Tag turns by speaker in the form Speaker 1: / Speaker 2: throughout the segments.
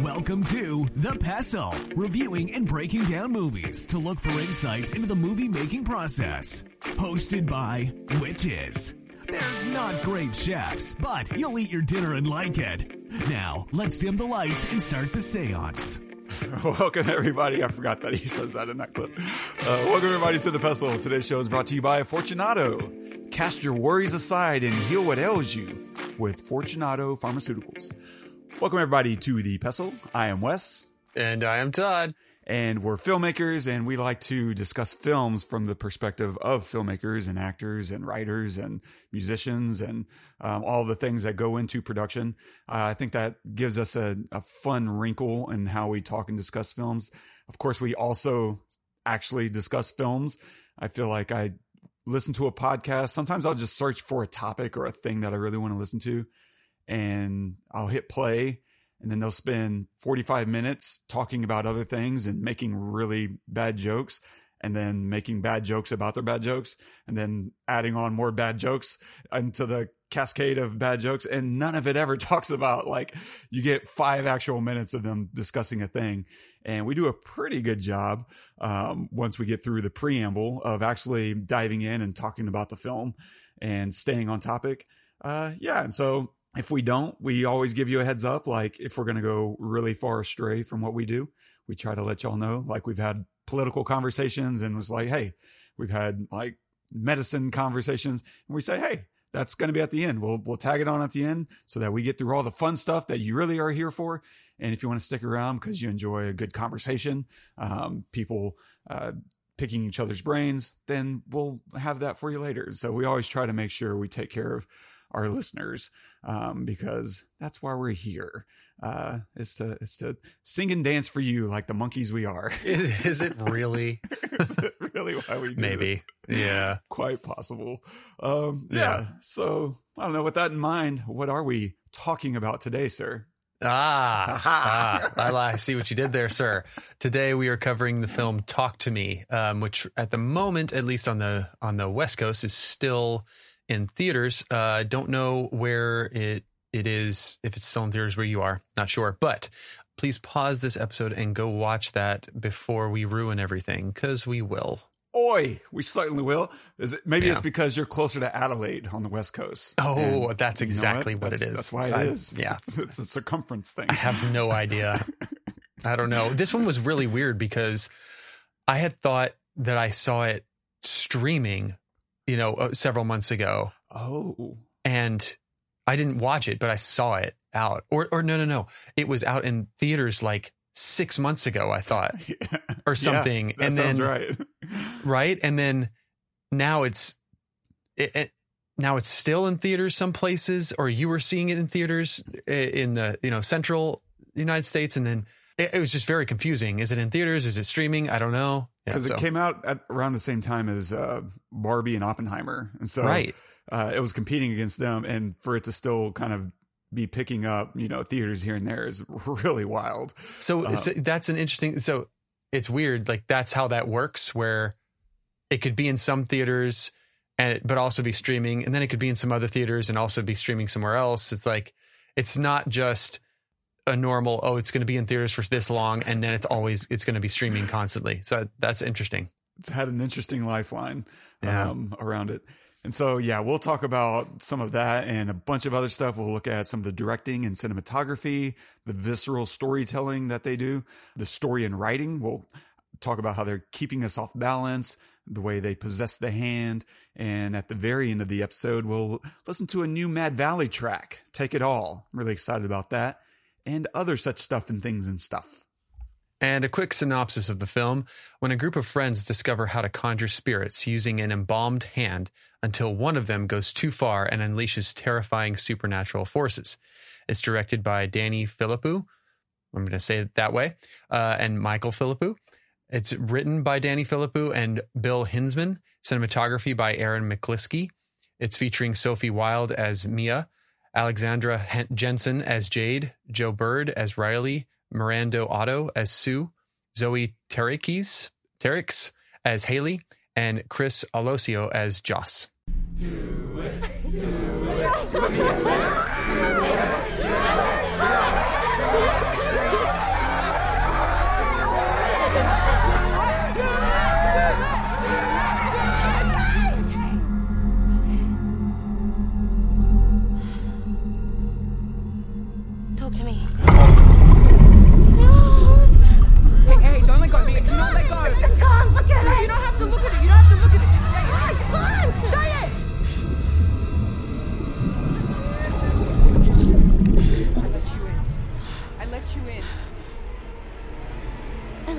Speaker 1: Welcome to The Pestle, reviewing and breaking down movies to look for insights into the movie making process. Hosted by Witches. They're not great chefs, but you'll eat your dinner and like it. Now, let's dim the lights and start the seance.
Speaker 2: Welcome, everybody. I forgot that he says that in that clip. Uh, welcome, everybody, to The Pestle. Today's show is brought to you by Fortunato. Cast your worries aside and heal what ails you with Fortunato Pharmaceuticals. Welcome, everybody, to The Pestle. I am Wes.
Speaker 3: And I am Todd.
Speaker 2: And we're filmmakers, and we like to discuss films from the perspective of filmmakers and actors and writers and musicians and um, all the things that go into production. Uh, I think that gives us a, a fun wrinkle in how we talk and discuss films. Of course, we also actually discuss films. I feel like I listen to a podcast. Sometimes I'll just search for a topic or a thing that I really want to listen to, and I'll hit play and then they'll spend 45 minutes talking about other things and making really bad jokes and then making bad jokes about their bad jokes and then adding on more bad jokes into the cascade of bad jokes. And none of it ever talks about like you get five actual minutes of them discussing a thing. And we do a pretty good job um, once we get through the preamble of actually diving in and talking about the film and staying on topic. Uh, yeah and so if we don't, we always give you a heads up. Like if we're going to go really far astray from what we do, we try to let y'all know. Like we've had political conversations and was like, hey, we've had like medicine conversations, and we say, hey, that's going to be at the end. We'll we'll tag it on at the end so that we get through all the fun stuff that you really are here for. And if you want to stick around because you enjoy a good conversation, um, people uh, picking each other's brains, then we'll have that for you later. So we always try to make sure we take care of our listeners um, because that's why we're here. Uh, is to is to sing and dance for you like the monkeys we are.
Speaker 3: Is, is it really?
Speaker 2: is it really why we do
Speaker 3: maybe?
Speaker 2: this?
Speaker 3: Yeah,
Speaker 2: quite possible. Um, yeah.
Speaker 3: Yeah.
Speaker 2: So I don't know. With that in mind, what are we talking about today, sir?
Speaker 3: Ah, ah I, I see what you did there, sir. Today we are covering the film "Talk to Me," um, which at the moment, at least on the on the West Coast, is still in theaters. Uh, I don't know where it it is, if it's still in theaters where you are, not sure. But please pause this episode and go watch that before we ruin everything, because we will.
Speaker 2: Oi, we certainly will. Is it maybe
Speaker 3: Yeah.
Speaker 2: it's because you're closer to Adelaide on the west coast?
Speaker 3: Oh, that's
Speaker 2: you know
Speaker 3: exactly what,
Speaker 2: That's-
Speaker 3: it is.
Speaker 2: That's why it
Speaker 3: I-
Speaker 2: is.
Speaker 3: Yeah.
Speaker 2: It's, it's a circumference thing.
Speaker 3: I have no idea. I don't know. This one was really weird because I had thought that I saw it streaming, you know, uh, several months ago,
Speaker 2: oh,
Speaker 3: and I didn't watch it, but I saw it out. Or, or no, no, no, it was out in theaters like six months ago. I thought,
Speaker 2: yeah.
Speaker 3: or something,
Speaker 2: Yeah,
Speaker 3: and then
Speaker 2: right.
Speaker 3: right, and then now it's it, it now it's still in theaters some places, or you were seeing it in theaters in the you know central United States, and then it, it was just very confusing. Is it in theaters? Is it streaming? I don't know. Yeah,
Speaker 2: Because
Speaker 3: so-
Speaker 2: it came out at around the same time as uh, Barbie and Oppenheimer, and so
Speaker 3: right.
Speaker 2: uh, it was competing against them, and for it to still kind of be picking up, you know, theaters here and there is really wild.
Speaker 3: So,
Speaker 2: Uh,
Speaker 3: so that's an interesting. So it's weird. Like that's how that works, where it could be in some theaters, and but also be streaming, and then it could be in some other theaters and also be streaming somewhere else. It's like it's not just a normal. Oh, it's going to be in theaters for this long, and then it's always it's going to be streaming constantly. So that's interesting.
Speaker 2: It's had an interesting lifeline
Speaker 3: Yeah.
Speaker 2: um, around it. And so, yeah, we'll talk about some of that and a bunch of other stuff. We'll look at some of the directing and cinematography, the visceral storytelling that they do, the story and writing. We'll talk about how they're keeping us off balance, the way they possess the hand. And at the very end of the episode, we'll listen to a new Mad Valley track, Take It All. I'm really excited about that. And other such stuff and things and stuff.
Speaker 3: And a quick synopsis of the film when a group of friends discover how to conjure spirits using an embalmed hand until one of them goes too far and unleashes terrifying supernatural forces. It's directed by Danny Philippou. I'm going to say it that way, uh, and Michael Philippou. It's written by Danny Philippou and Bill Hinzman. Cinematography by Aaron McLisky. It's featuring Sophie Wilde as Mia, Alexandra Jensen as Jade, Joe Bird as Riley, Miranda Otto as Sue, Zoe Terakes, Terix as Haley, and Chris Alosio as Joss.
Speaker 4: Talk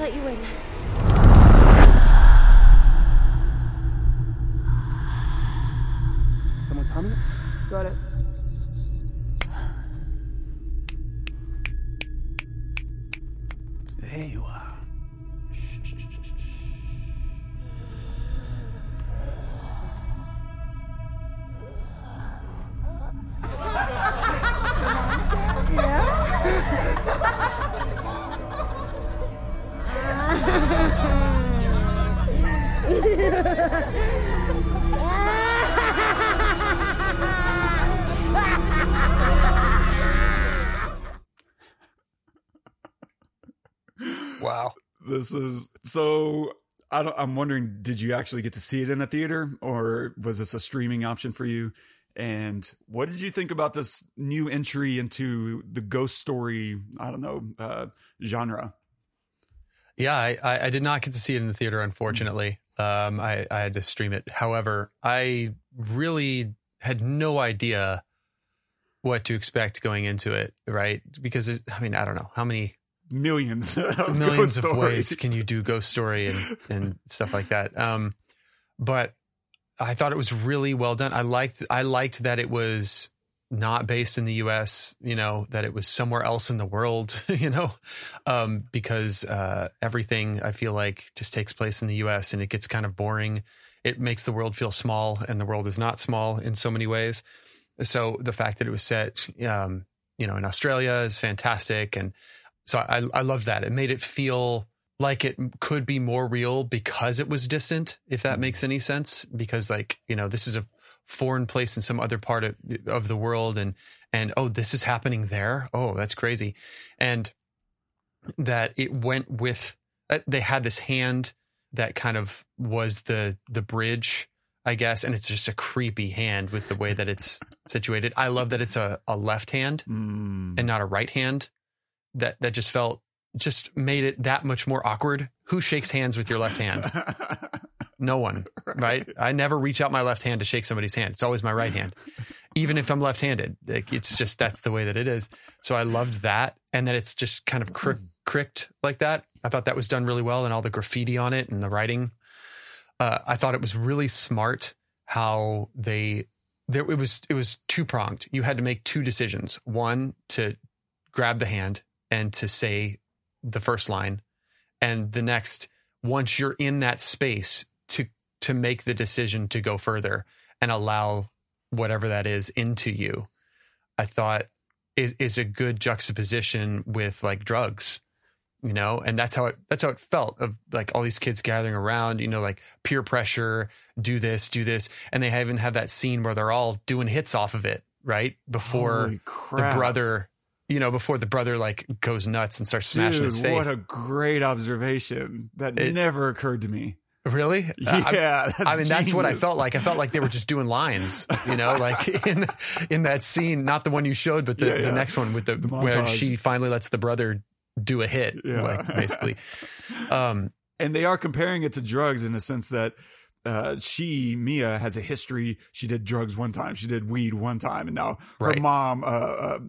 Speaker 5: let you in. Someone coming? Got it.
Speaker 2: So. I I'm wondering, did you actually get to see it in a theater, or was this a streaming option for you? And what did you think about this new entry into the ghost story? I don't know uh, genre.
Speaker 3: Yeah, I, I, I did not get to see it in the theater, unfortunately. Um, I, I had to stream it. However, I really had no idea what to expect going into it, right? Because I mean, I don't know how many
Speaker 2: Millions, of
Speaker 3: millions of ways can you do ghost story and, and stuff like that. Um, but I thought it was really well done. I liked I liked that it was not based in the U.S. You know that it was somewhere else in the world. You know, um, because uh, everything I feel like just takes place in the U.S. and it gets kind of boring. It makes the world feel small, and the world is not small in so many ways. So the fact that it was set, um, you know, in Australia is fantastic, and so I I loved that. It made it feel like it could be more real because it was distant, if that makes any sense. Because like you know, this is a foreign place in some other part of of the world, and and oh, this is happening there. Oh, that's crazy, and that it went with. uh, They had this hand that kind of was the the bridge. I guess, and it's just a creepy hand with the way that it's situated. I love that it's a, a left hand
Speaker 2: Mm.
Speaker 3: and not a right hand that that just felt just made it that much more awkward. Who shakes hands with your left hand? No one right. i never reach out my left hand to shake somebody's hand. It's always my right hand even if i'm left-handed. Like, it's just that's the way that it is. So i loved that. And that it's just kind of cri- cricked like that. I thought that was done really well and all the graffiti on it and the writing. Uh, i thought it was really smart how they there it was it was two pronged you had to make two decisions. One to grab the hand and to say the first line. And the next once you're in that space to to make the decision to go further and allow whatever that is into you i thought is is a good juxtaposition with like drugs you know? And that's how it that's how it felt of like all these kids gathering around you know like peer pressure do this do this. And they even have that scene where they're all doing hits off of it right? Before the brother you know before the brother like goes nuts and starts smashing
Speaker 2: Dude,
Speaker 3: his face
Speaker 2: what a great observation. That
Speaker 3: It-
Speaker 2: never occurred to me.
Speaker 3: really
Speaker 2: Yeah, that's
Speaker 3: I mean, that's what I felt like. I felt like they were just doing lines, you know, like in in that scene, not the one you showed, but the,
Speaker 2: Yeah, yeah.
Speaker 3: the next one with the,
Speaker 2: The
Speaker 3: where she finally lets the brother do a hit,
Speaker 2: Yeah.
Speaker 3: like basically. Um,
Speaker 2: and they are comparing it to drugs in the sense that uh, she Mia has a history. She did drugs one time. She did weed one time, and now her
Speaker 3: Right.
Speaker 2: mom, uh, uh,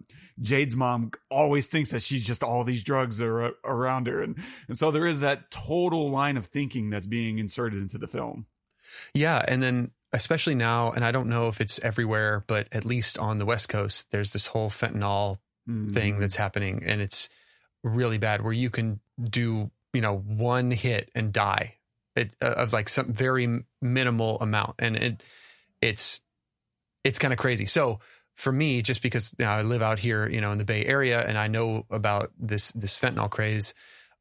Speaker 2: Jade's mom, always thinks that she's just all these drugs are uh, around her, and and so there is that total line of thinking that's being inserted into the film.
Speaker 3: yeah, and then especially now, and I don't know if it's everywhere, but at least on the West Coast, there's this whole fentanyl
Speaker 2: Mm.
Speaker 3: thing that's happening, and it's really bad. Where you can do, you know, one hit and die it, uh, of like some very minimal amount, and it it's it's kind of crazy. So for me, just because you know, I live out here, you know, in the Bay Area, and I know about this this fentanyl craze,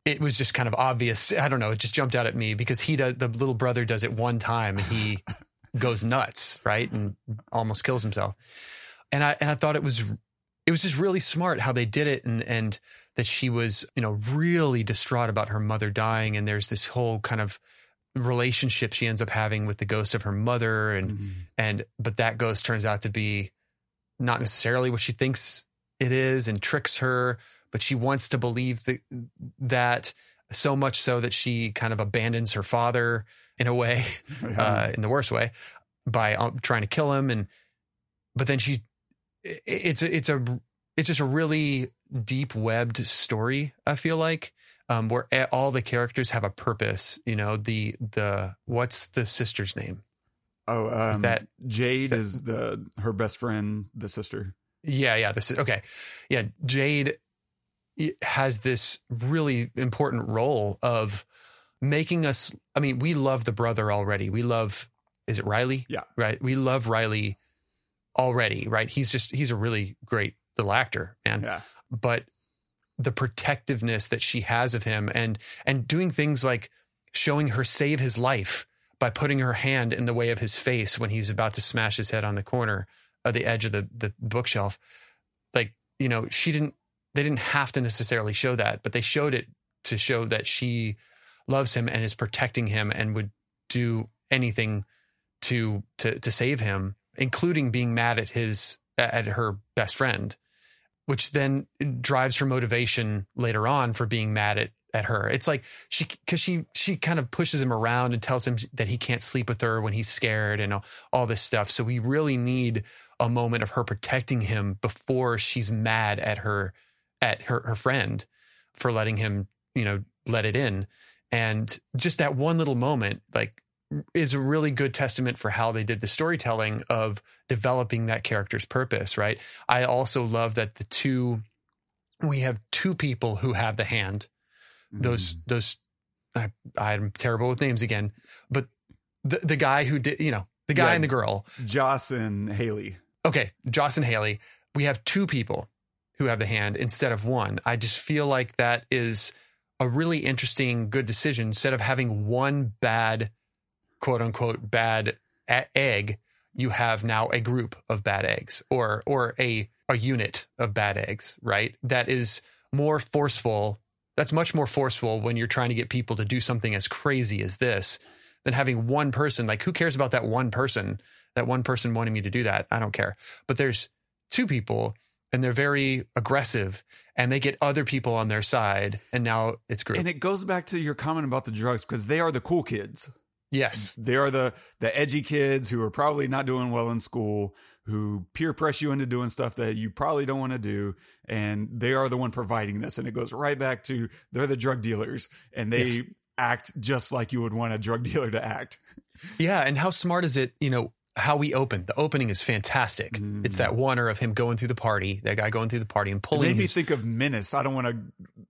Speaker 3: it was just kind of obvious. I don't know. It just jumped out at me because he does the little brother does it one time, and he goes nuts, right, and almost kills himself. And I and I thought it was it was just really smart how they did it, and and that she was you know really distraught about her mother dying, and there's this whole kind of relationship she ends up having with the ghost of her mother and
Speaker 2: Mhm.
Speaker 3: and but that ghost turns out to be not necessarily what she thinks it is and tricks her, but she wants to believe that, that so much so that she kind of abandons her father in a way, uh, in the worst way, by um, trying to kill him. And but then she, it's a, it's a it's just a really deep webbed story. I feel like um, where all the characters have a purpose. You know, the the what's the sister's name?
Speaker 2: Oh, um,
Speaker 3: that-
Speaker 2: Jade
Speaker 3: that-
Speaker 2: is the her best friend, the sister.
Speaker 3: Yeah, yeah. This is okay. Yeah, Jade has this really important role of making us. I mean, we love the brother already. We love. Is it Riley?
Speaker 2: Yeah.
Speaker 3: Right. We love Riley already. Right. He's just he's a really great little actor, man.
Speaker 2: Yeah,
Speaker 3: But the protectiveness that she has of him, and and doing things like showing her save his life by putting her hand in the way of his face when he's about to smash his head on the corner of the edge of the the bookshelf. Like you know, she didn't. They didn't have to necessarily show that, but they showed it to show that she loves him and is protecting him and would do anything to to to save him, including being mad at his at her best friend, which then drives her motivation later on for being mad at at her. It's like she because she she kind of pushes him around and tells him that he can't sleep with her when he's scared and all, all this stuff. So we really need a moment of her protecting him before she's mad at her at her her friend for letting him you know let it in and just that one little moment like is a really good testament for how they did the storytelling of developing that character's purpose right i also love that the two we have two people who have the hand those those I, i'm terrible with names again but the the guy who did you know the guy
Speaker 2: Yeah.
Speaker 3: and the girl
Speaker 2: Mm. Joss and Haley.
Speaker 3: okay, Joss and Haley, we have two people who have the hand instead of one. I just feel like that is a really interesting, good decision. Instead of having one bad, quote unquote, bad egg, you have now a group of bad eggs or or a a unit of bad eggs, right? That is more forceful. That's much more forceful when you're trying to get people to do something as crazy as this than having one person. Like, who cares about that one person? That one person wanting me to do that? I don't care. But there's two people and they're very aggressive and they get other people on their side and now it's group.
Speaker 2: And it goes back to your comment about the drugs because they are the cool kids.
Speaker 3: Yes.
Speaker 2: They are the the edgy kids who are probably not doing well in school, who peer pressure you into doing stuff that you probably don't want to do, and they are the one providing this. And it goes right back to they're the drug dealers, and they
Speaker 3: Yes.
Speaker 2: act just like you would want a drug dealer to act.
Speaker 3: Yeah, and how smart is it? You know how we open. The opening is fantastic.
Speaker 2: Mm.
Speaker 3: It's that oneer of him going through the party, that guy going through the party and pulling.
Speaker 2: It made me think of Menace. I don't want to,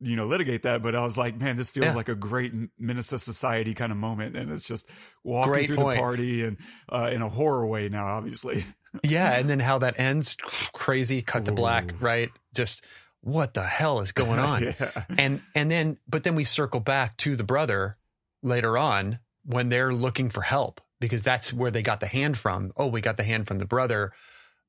Speaker 2: you know, litigate that, but I was like, man, this feels
Speaker 3: Yeah.
Speaker 2: like a great Menace to society kind of moment, and it's just walking
Speaker 3: Great
Speaker 2: through
Speaker 3: point.
Speaker 2: the party and uh, in a horror way now, obviously.
Speaker 3: yeah, and then how that ends, crazy, cut to black, right? Just what the hell is going on?
Speaker 2: yeah.
Speaker 3: and and then but then we circle back to the brother later on when they're looking for help because that's where they got the hand from. Oh we got the hand from the brother.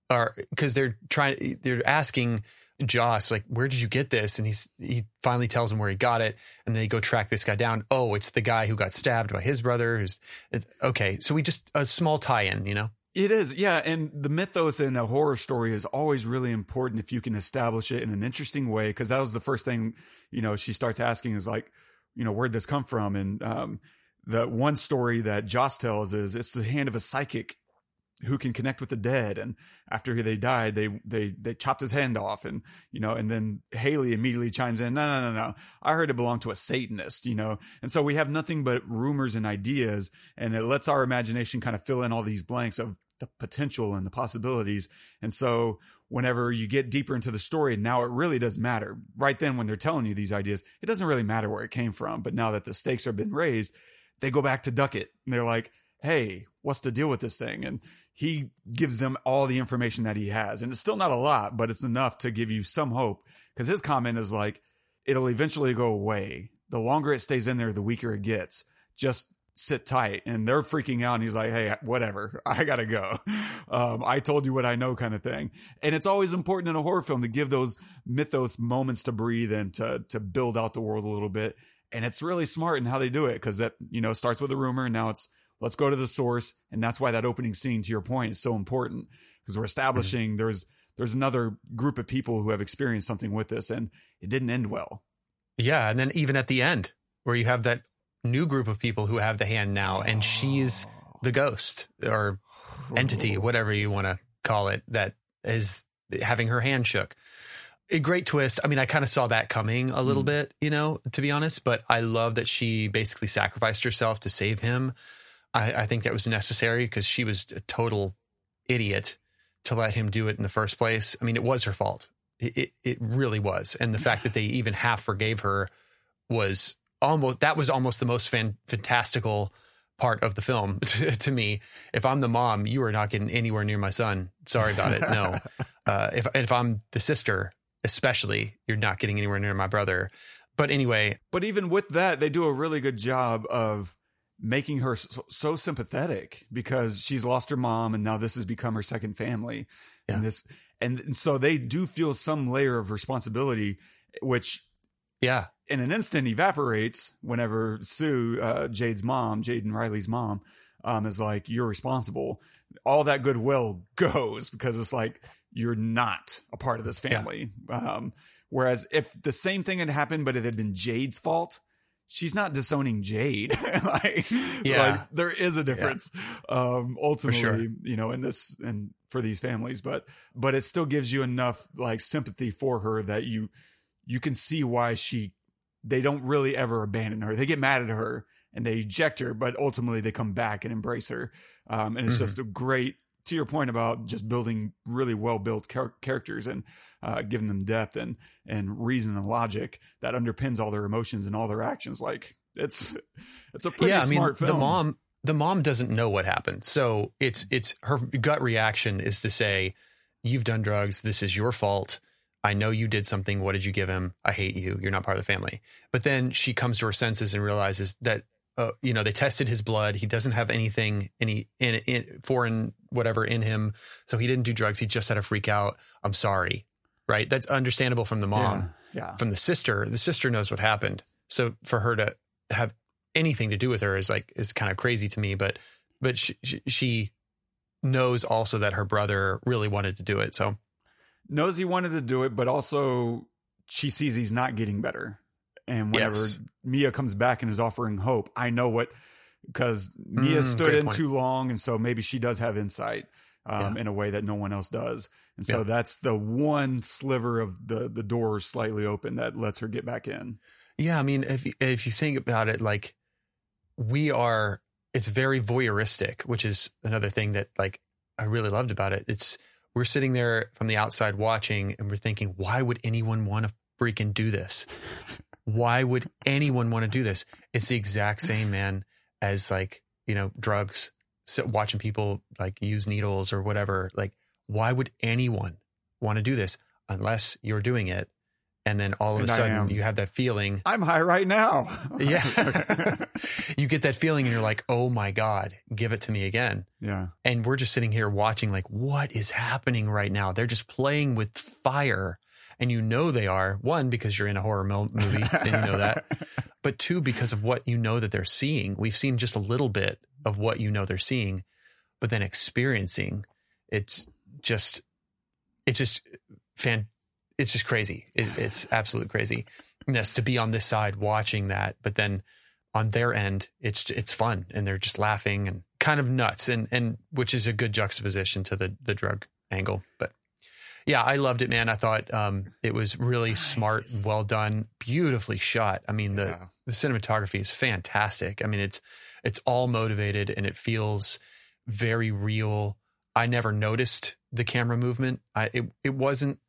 Speaker 3: Or because they're trying they're asking Joss like where did you get this? And he's he finally tells him where he got it. And they go track this guy down. Oh it's the guy who got stabbed by his brother who's okay. So we just a small tie-in you know?
Speaker 2: It is, yeah. And the mythos in a horror story is always really important if you can establish it in an interesting way. Cause that was the first thing, you know, she starts asking is like, you know, where'd this come from? And um, the one story that Joss tells is it's the hand of a psychic who can connect with the dead. And after they died, they they they chopped his hand off, and you know, and then Haley immediately chimes in, no, no, no, no, I heard it belonged to a Satanist, you know, and so we have nothing but rumors and ideas, and it lets our imagination kind of fill in all these blanks of the potential and the possibilities, and so. Whenever you get deeper into the story, now it really does matter. Right then, when they're telling you these ideas, it doesn't really matter where it came from. But now that the stakes have been raised, they go back to Duckett and they're like, hey, what's the deal with this thing? And he gives them all the information that he has. And it's still not a lot, but it's enough to give you some hope. Because his comment is like, it'll eventually go away. The longer it stays in there, the weaker it gets. Just sit tight. And they're freaking out. And he's like, hey, whatever. I got to go. Um, I told you what I know kind of thing. And it's always important in a horror film to give those mythos moments to breathe and to, to build out the world a little bit. And it's really smart in how they do it because that, you know, starts with a rumor and now it's let's go to the source. And that's why that opening scene, to your point, is so important because we're establishing mm-hmm. there's there's another group of people who have experienced something with this, and it didn't end well.
Speaker 3: Yeah, and then even at the end, where you have that new group of people who have the hand now, and she's the ghost or entity, whatever you want to call it, that is having her hand shook. A great twist. I mean, I kind of saw that coming a little
Speaker 2: Mm.
Speaker 3: bit, you know, to be honest, but I love that she basically sacrificed herself to save him. I, I think that was necessary because she was a total idiot to let him do it in the first place. I mean, it was her fault. It, it, it really was. And the fact that they even half forgave her was almost, that was almost the most fan, fantastical part of the film to me. If I'm the mom, you are not getting anywhere near my son. Sorry about it. No. uh, if, if I'm the sister, especially, you're not getting anywhere near my brother. But anyway,
Speaker 2: But even with that, they do a really good job of making her so, so sympathetic because she's lost her mom and now this has become her second family.
Speaker 3: Yeah.
Speaker 2: And this and, and so they do feel some layer of responsibility which
Speaker 3: yeah,
Speaker 2: in an instant evaporates whenever Sue, uh, Jade's mom, Jade and Riley's mom, um, is like, you're responsible. All that goodwill goes because it's like, you're not a part of this
Speaker 3: Yeah.
Speaker 2: family. Um, whereas if the same thing had happened, but it had been Jade's fault, she's not disowning Jade. like,
Speaker 3: Yeah.
Speaker 2: like, there is a difference, um, ultimately,
Speaker 3: sure.
Speaker 2: you know, in this and for these families, but, but it still gives you enough like sympathy for her that you, you can see why she they don't really ever abandon her. They get mad at her and they eject her, but ultimately they come back and embrace her. Um, and it's
Speaker 3: Mhm.
Speaker 2: just a great to your point about just building really well built char- characters and uh, giving them depth and and reason and logic that underpins all their emotions and all their actions. Like it's it's a pretty
Speaker 3: yeah, I mean,
Speaker 2: smart film.
Speaker 3: the mom, the mom doesn't know what happened. So it's, it's her gut reaction is to say, you've done drugs. This is your fault. I know you did something. What did you give him? I hate you. You're not part of the family. But then she comes to her senses and realizes that, uh, you know, they tested his blood. He doesn't have anything, any in, in, foreign whatever in him. So he didn't do drugs. He just had a freak out. I'm sorry. Right. That's understandable from the mom
Speaker 2: yeah, yeah.
Speaker 3: from the sister the sister knows what happened so for her to have anything to do with her is like is kind of crazy to me but but she, she, she knows also that her brother really wanted to do it so
Speaker 2: knows he wanted to do it, but also she sees he's not getting better. And whenever
Speaker 3: Yes.
Speaker 2: Mia comes back and is offering hope, I know what because Mia
Speaker 3: Mm,
Speaker 2: stood in
Speaker 3: point.
Speaker 2: too long, and so maybe she does have insight um,
Speaker 3: Yeah.
Speaker 2: in a way that no one else does. And so
Speaker 3: Yeah.
Speaker 2: that's the one sliver of the the door slightly open that lets her get back in.
Speaker 3: yeah i mean if if you think about it like we are it's very voyeuristic which is another thing that like i really loved about it it's we're sitting there from the outside watching and we're thinking why would anyone want to freaking do this why would anyone want to do this? It's the exact same man as like you know drugs so watching people like use needles or whatever. Like why would anyone want to do this unless you're doing it? And then all of
Speaker 2: And
Speaker 3: a sudden you have that feeling.
Speaker 2: I'm high right now.
Speaker 3: yeah. You get that feeling and you're like oh my god give it to me again.
Speaker 2: Yeah.
Speaker 3: and we're just sitting here watching like what is happening right now? They're just playing with fire and you know they are one because you're in a horror movie and you know that but two because of what you know that they're seeing. We've seen just a little bit of what you know they're seeing but then experiencing it's just it's just fan it's just crazy. It, it's absolute craziness to be on this side watching that but then on their end it's it's fun and they're just laughing and kind of nuts and and which is a good juxtaposition to the the drug angle but yeah i loved it man. I thought um it was really smart well done beautifully shot. I mean the
Speaker 2: Yeah.
Speaker 3: the cinematography is fantastic. I mean it's it's all motivated and it feels very real. I never noticed the camera movement. I it, it wasn't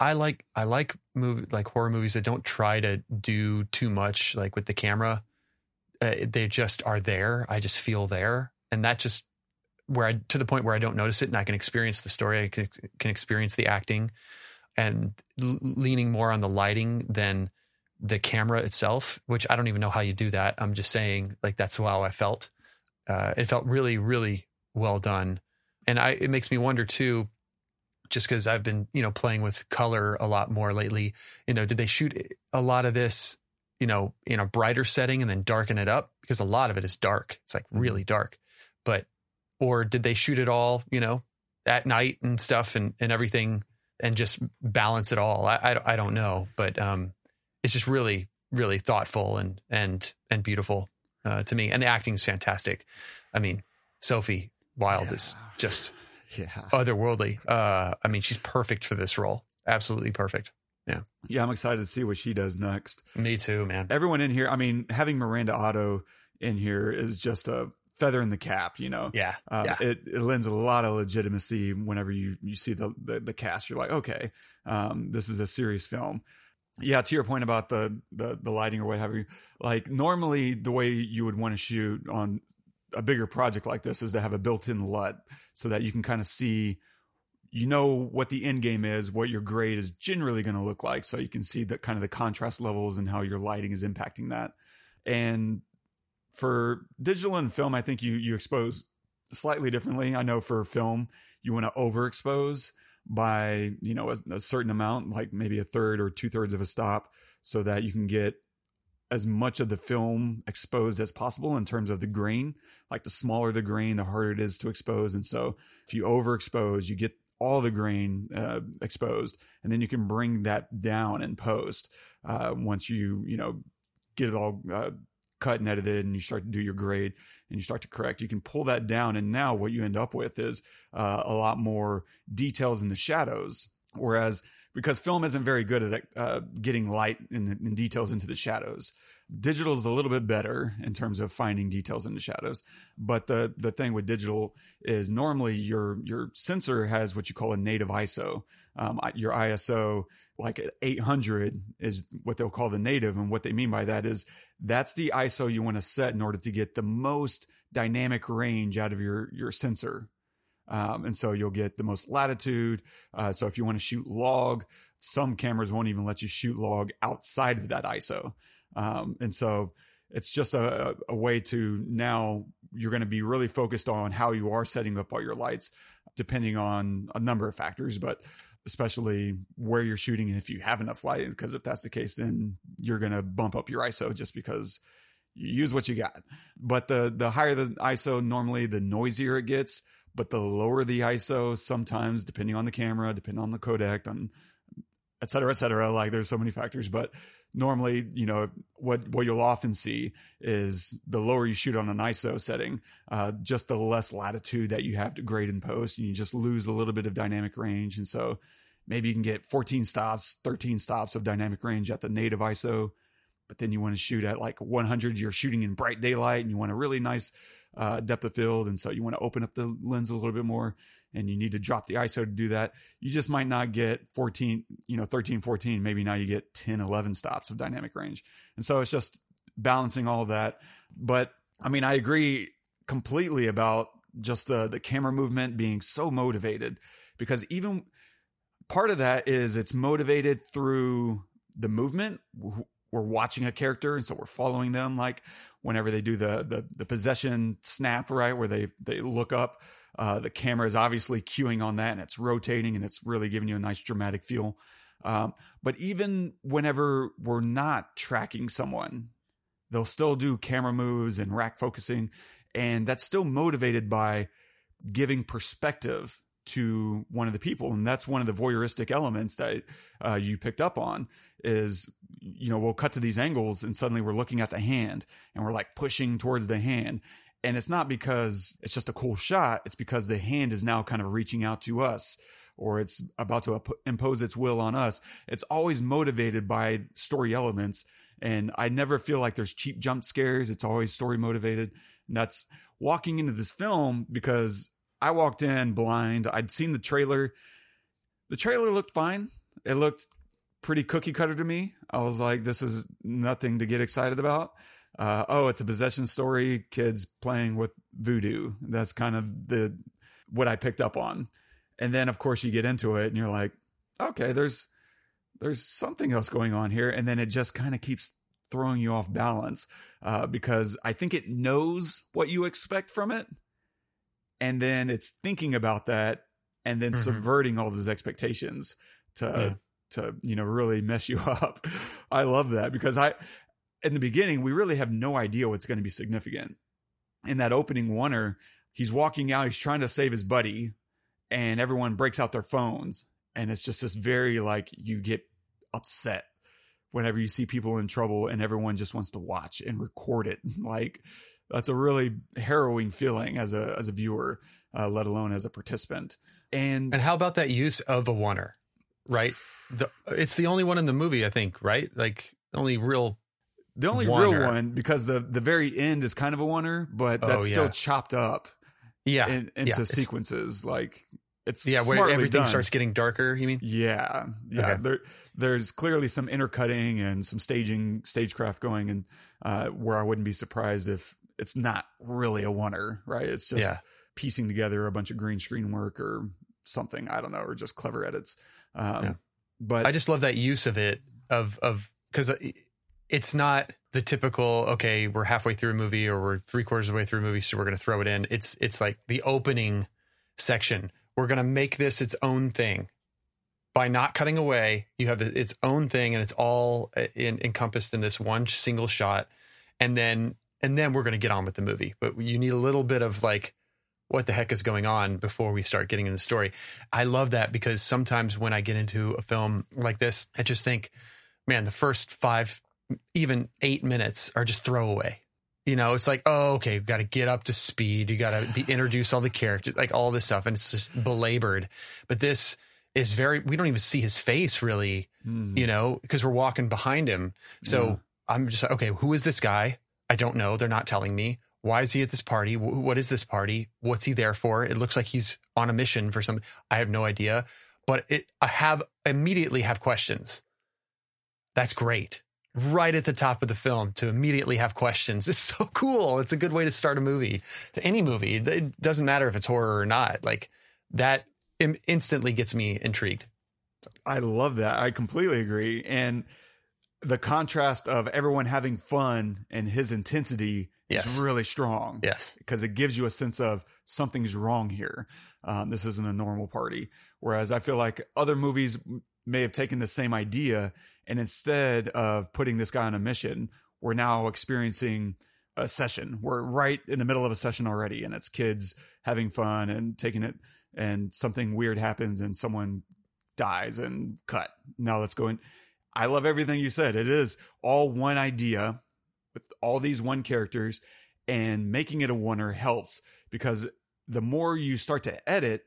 Speaker 3: i like i like movie like horror movies that don't try to do too much like with the camera. Uh, they just are there. I just feel there. And that just where i to the point where i don't notice it and i can experience the story i can, can experience the acting and l- leaning more on the lighting than the camera itself which i don't even know how you do that. I'm just saying like that's how i felt. Uh, it felt really really well done. And i it makes me wonder too just because i've been you know playing with color a lot more lately you know did they shoot a lot of this you know in a brighter setting and then darken it up? Because a lot of it is dark. It's like
Speaker 2: Mhm.
Speaker 3: really dark. But or did they shoot it all you know at night and stuff and, and everything and just balance it all. I, I, I don't know, but um, it's just really, really thoughtful and, and, and beautiful uh, to me. And the acting is fantastic. I mean, Sophie Wilde
Speaker 2: Yeah.
Speaker 3: is just
Speaker 2: Yeah.
Speaker 3: otherworldly. Uh, I mean, she's perfect for this role. Absolutely perfect.
Speaker 2: Yeah. Yeah, I'm excited to see what she does next.
Speaker 3: Me too, man.
Speaker 2: Everyone in here, I mean, having Miranda Otto in here is just a feather in the cap, you know.
Speaker 3: Yeah.
Speaker 2: Um,
Speaker 3: yeah.
Speaker 2: it, it lends a lot of legitimacy whenever you, you see the, the, the cast. You're like, okay, um, this is a serious film. Yeah, to your point about the, the the lighting or what have you, like normally the way you would want to shoot on a bigger project like this is to have a built-in LUT so that you can kind of see, you know, what the end game is, what your grade is generally going to look like, so you can see the kind of the contrast levels and how your lighting is impacting that. And for digital and film, I think you you expose slightly differently. I know for film, you want to overexpose by you know a, a certain amount, like maybe a third or two thirds of a stop, so that you can get as much of the film exposed as possible in terms of the grain. Like the smaller the grain, the harder it is to expose. And so if you overexpose, you get all the grain uh, exposed, and then you can bring that down in post uh, once you you know get it all uh, cut and edited, and you start to do your grade and you start to correct. You can pull that down, and now what you end up with is uh, a lot more details in the shadows. Whereas because film isn't very good at uh, getting light and, and details into the shadows. Digital is a little bit better in terms of finding details in the shadows. But the the thing with digital is normally your your sensor has what you call a native ISO. Um, your ISO like at 800 is what they'll call the native, and what they mean by that is that's the ISO you want to set in order to get the most dynamic range out of your your sensor. Um, and so you'll get the most latitude. Uh, so if you want to shoot log, some cameras won't even let you shoot log outside of that ISO. Um, and so it's just a, a way to now you're going to be really focused on how you are setting up all your lights, depending on a number of factors, but especially where you're shooting and if you have enough light. Because if that's the case, then you're going to bump up your ISO just because you use what you got. But the the higher the ISO, normally the noisier it gets but the lower the ISO, sometimes depending on the camera, depending on the codec, on et cetera, et cetera. Like there's so many factors, but normally, you know, what what you'll often see is the lower you shoot on an ISO setting, uh, just the less latitude that you have to grade in post, and you just lose a little bit of dynamic range. And so maybe you can get 14 stops, 13 stops of dynamic range at the native ISO. But then you want to shoot at like 100, you're shooting in bright daylight and you want a really nice uh, depth of field. And so you want to open up the lens a little bit more and you need to drop the ISO to do that. You just might not get 14, you know, 13, 14. Maybe now you get 10, 11 stops of dynamic range. And so it's just balancing all that. But I mean, I agree completely about just the, the camera movement being so motivated because even part of that is it's motivated through the movement. We're watching a character and so we're following them like whenever they do the the, the possession snap right where they they look up uh, the camera is obviously cueing on that and it's rotating and it's really giving you a nice dramatic feel. Um, but even whenever we're not tracking someone they'll still do camera moves and rack focusing and that's still motivated by giving perspective to one of the people. And that's one of the voyeuristic elements that uh, you picked up on is you know we'll cut to these angles and suddenly we're looking at the hand and we're like pushing towards the hand and it's not because it's just a cool shot it's because the hand is now kind of reaching out to us or it's about to impose its will on us it's always motivated by story elements and i never feel like there's cheap jump scares it's always story motivated and that's walking into this film because I walked in blind. I'd seen the trailer. The trailer looked fine. It looked pretty cookie cutter to me. I was like, this is nothing to get excited about. Uh, oh, it's a possession story. Kids playing with voodoo. That's kind of the what I picked up on. And then, of course, you get into it, and you're like, okay, there's there's something else going on here. And then it just kind of keeps throwing you off balance uh, because I think it knows what you expect from it and then it's thinking about that and then mm-hmm. subverting all those expectations to yeah. to you know really mess you up i love that because i in the beginning we really have no idea what's going to be significant in that opening oneer he's walking out he's trying to save his buddy and everyone breaks out their phones and it's just this very like you get upset whenever you see people in trouble and everyone just wants to watch and record it like that's a really harrowing feeling as a as a viewer uh, let alone as a participant and,
Speaker 3: And how about that use of a oneer? Right? The, it's the only one in the movie, I think, right? Like only real
Speaker 2: the only real one because the the very end is kind of a oneer but
Speaker 3: Oh,
Speaker 2: that's still chopped up
Speaker 3: yeah.
Speaker 2: in,
Speaker 3: yeah,
Speaker 2: into
Speaker 3: it's-
Speaker 2: sequences like it's
Speaker 3: Yeah, where everything
Speaker 2: done.
Speaker 3: starts getting darker, you mean?
Speaker 2: Yeah, yeah.
Speaker 3: Okay.
Speaker 2: There, there's clearly some intercutting and some staging, stagecraft going, and uh, where I wouldn't be surprised if it's not really a oneer, right? It's just
Speaker 3: Yeah.
Speaker 2: piecing together a bunch of green screen work or something. I don't know, or just clever edits. Um,
Speaker 3: Yeah.
Speaker 2: But
Speaker 3: I just love that use of it of of because it's not the typical okay we're halfway through a movie or we're three quarters of the way through a movie so we're going to throw it in. It's it's like the opening section. We're going to make this its own thing by not cutting away. You have its own thing and it's all uh, in, encompassed in this one single shot, and then and then we're going to get on with the movie. But you need a little bit of like what the heck is going on before we start getting in the story. I love that because sometimes when I get into a film like this, I just think, man, the first five, even eight minutes are just throwaway. You know, it's like, oh, okay, you've got to get up to speed. You got to be introduce all the characters, like all this stuff, and it's just belabored. But this is very. We don't even see his face really,
Speaker 2: mm,
Speaker 3: you know, because we're walking behind him. So
Speaker 2: Yeah.
Speaker 3: I'm just like, okay, who is this guy? I don't know. They're not telling me. Why is he at this party? What is this party? What's he there for? It looks like he's on a mission for something. I have no idea. But it, I have immediately have questions. That's great. Right at the top of the film to immediately have questions. It's so cool. It's a good way to start a movie. Any movie. It doesn't matter if it's horror or not. Like that im- instantly gets me intrigued.
Speaker 2: I love that. I completely agree. And the contrast of everyone having fun and his intensity
Speaker 3: Yes.
Speaker 2: is really strong.
Speaker 3: Yes.
Speaker 2: because it gives you a sense of something's wrong here. Um, this isn't a normal party. Whereas I feel like other movies may have taken the same idea and instead of putting this guy on a mission, we're now experiencing a session. We're right in the middle of a session already, and it's kids having fun and taking it, and something weird happens and someone dies and cut. Now let's go in. I love everything you said. It is all one idea with all these one characters and making it a oneer helps because the more you start to edit,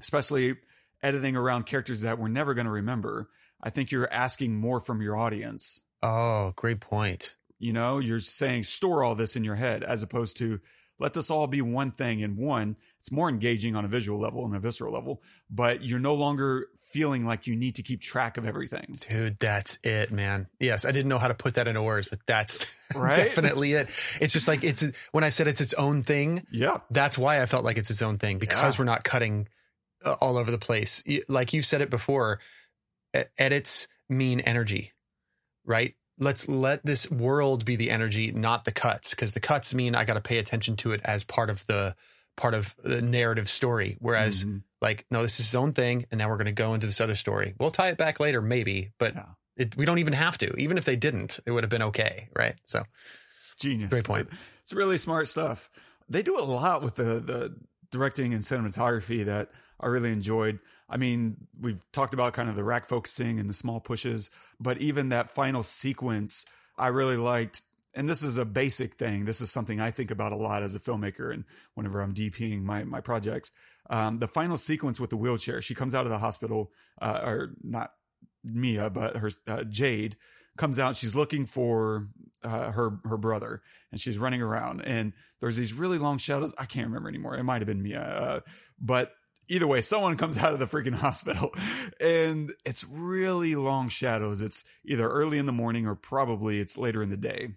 Speaker 2: especially editing around characters that we're never going to remember, I think you're asking more from your audience.
Speaker 3: Oh, great point.
Speaker 2: You know, you're saying store all this in your head as opposed to let this all be one thing and one. It's more engaging on a visual level and a visceral level, but you're no longer feeling like you need to keep track of everything.
Speaker 3: Dude, that's it, man. Yes, I didn't know how to put that into words, but that's
Speaker 2: Right?
Speaker 3: definitely it. It's just like it's when I said it's its own thing,
Speaker 2: Yeah.
Speaker 3: that's why I felt like it's its own thing because
Speaker 2: Yeah.
Speaker 3: we're not cutting uh, all over the place. Like you said it before, edits mean energy, right? Let's let this world be the energy, not the cuts, because the cuts mean I got to pay attention to it as part of the part of the narrative story. Whereas,
Speaker 2: Mhm.
Speaker 3: like, no, this is its own thing, and now we're going to go into this other story. We'll tie it back later, maybe, but
Speaker 2: Yeah.
Speaker 3: it, we don't even have to. Even if they didn't, it would have been okay, right? So,
Speaker 2: Genius.
Speaker 3: Great point.
Speaker 2: It's really smart stuff. They do a lot with the the directing and cinematography that I really enjoyed. I mean, we've talked about kind of the rack focusing and the small pushes, but even that final sequence, I really liked. And this is a basic thing. This is something I think about a lot as a filmmaker, and whenever I'm DPing my my projects, um, the final sequence with the wheelchair. She comes out of the hospital, uh, or not Mia, but her uh, Jade comes out. She's looking for uh, her her brother, and she's running around. And there's these really long shadows. I can't remember anymore. It might have been Mia, uh, but either way, someone comes out of the freaking hospital, and it's really long shadows. It's either early in the morning or probably it's later in the day.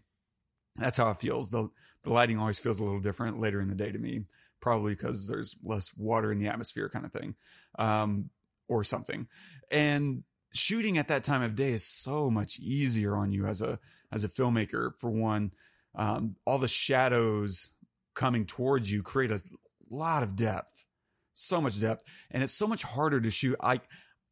Speaker 2: That's how it feels. the The lighting always feels a little different later in the day to me, probably because there's less water in the atmosphere, kind of thing, um, or something. And shooting at that time of day is so much easier on you as a as a filmmaker. For one, um, all the shadows coming towards you create a lot of depth, so much depth, and it's so much harder to shoot. I,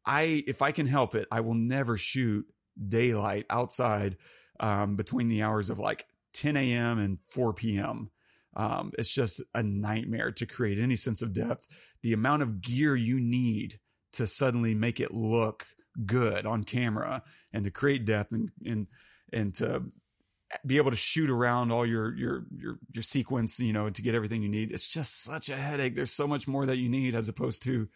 Speaker 2: I, if I can help it, I will never shoot daylight outside um, between the hours of like 10 a.m. and 4 p.m. Um, it's just a nightmare to create any sense of depth. The amount of gear you need to suddenly make it look good on camera and to create depth and and and to be able to shoot around all your your your your sequence, you know, to get everything you need. It's just such a headache. There's so much more that you need as opposed to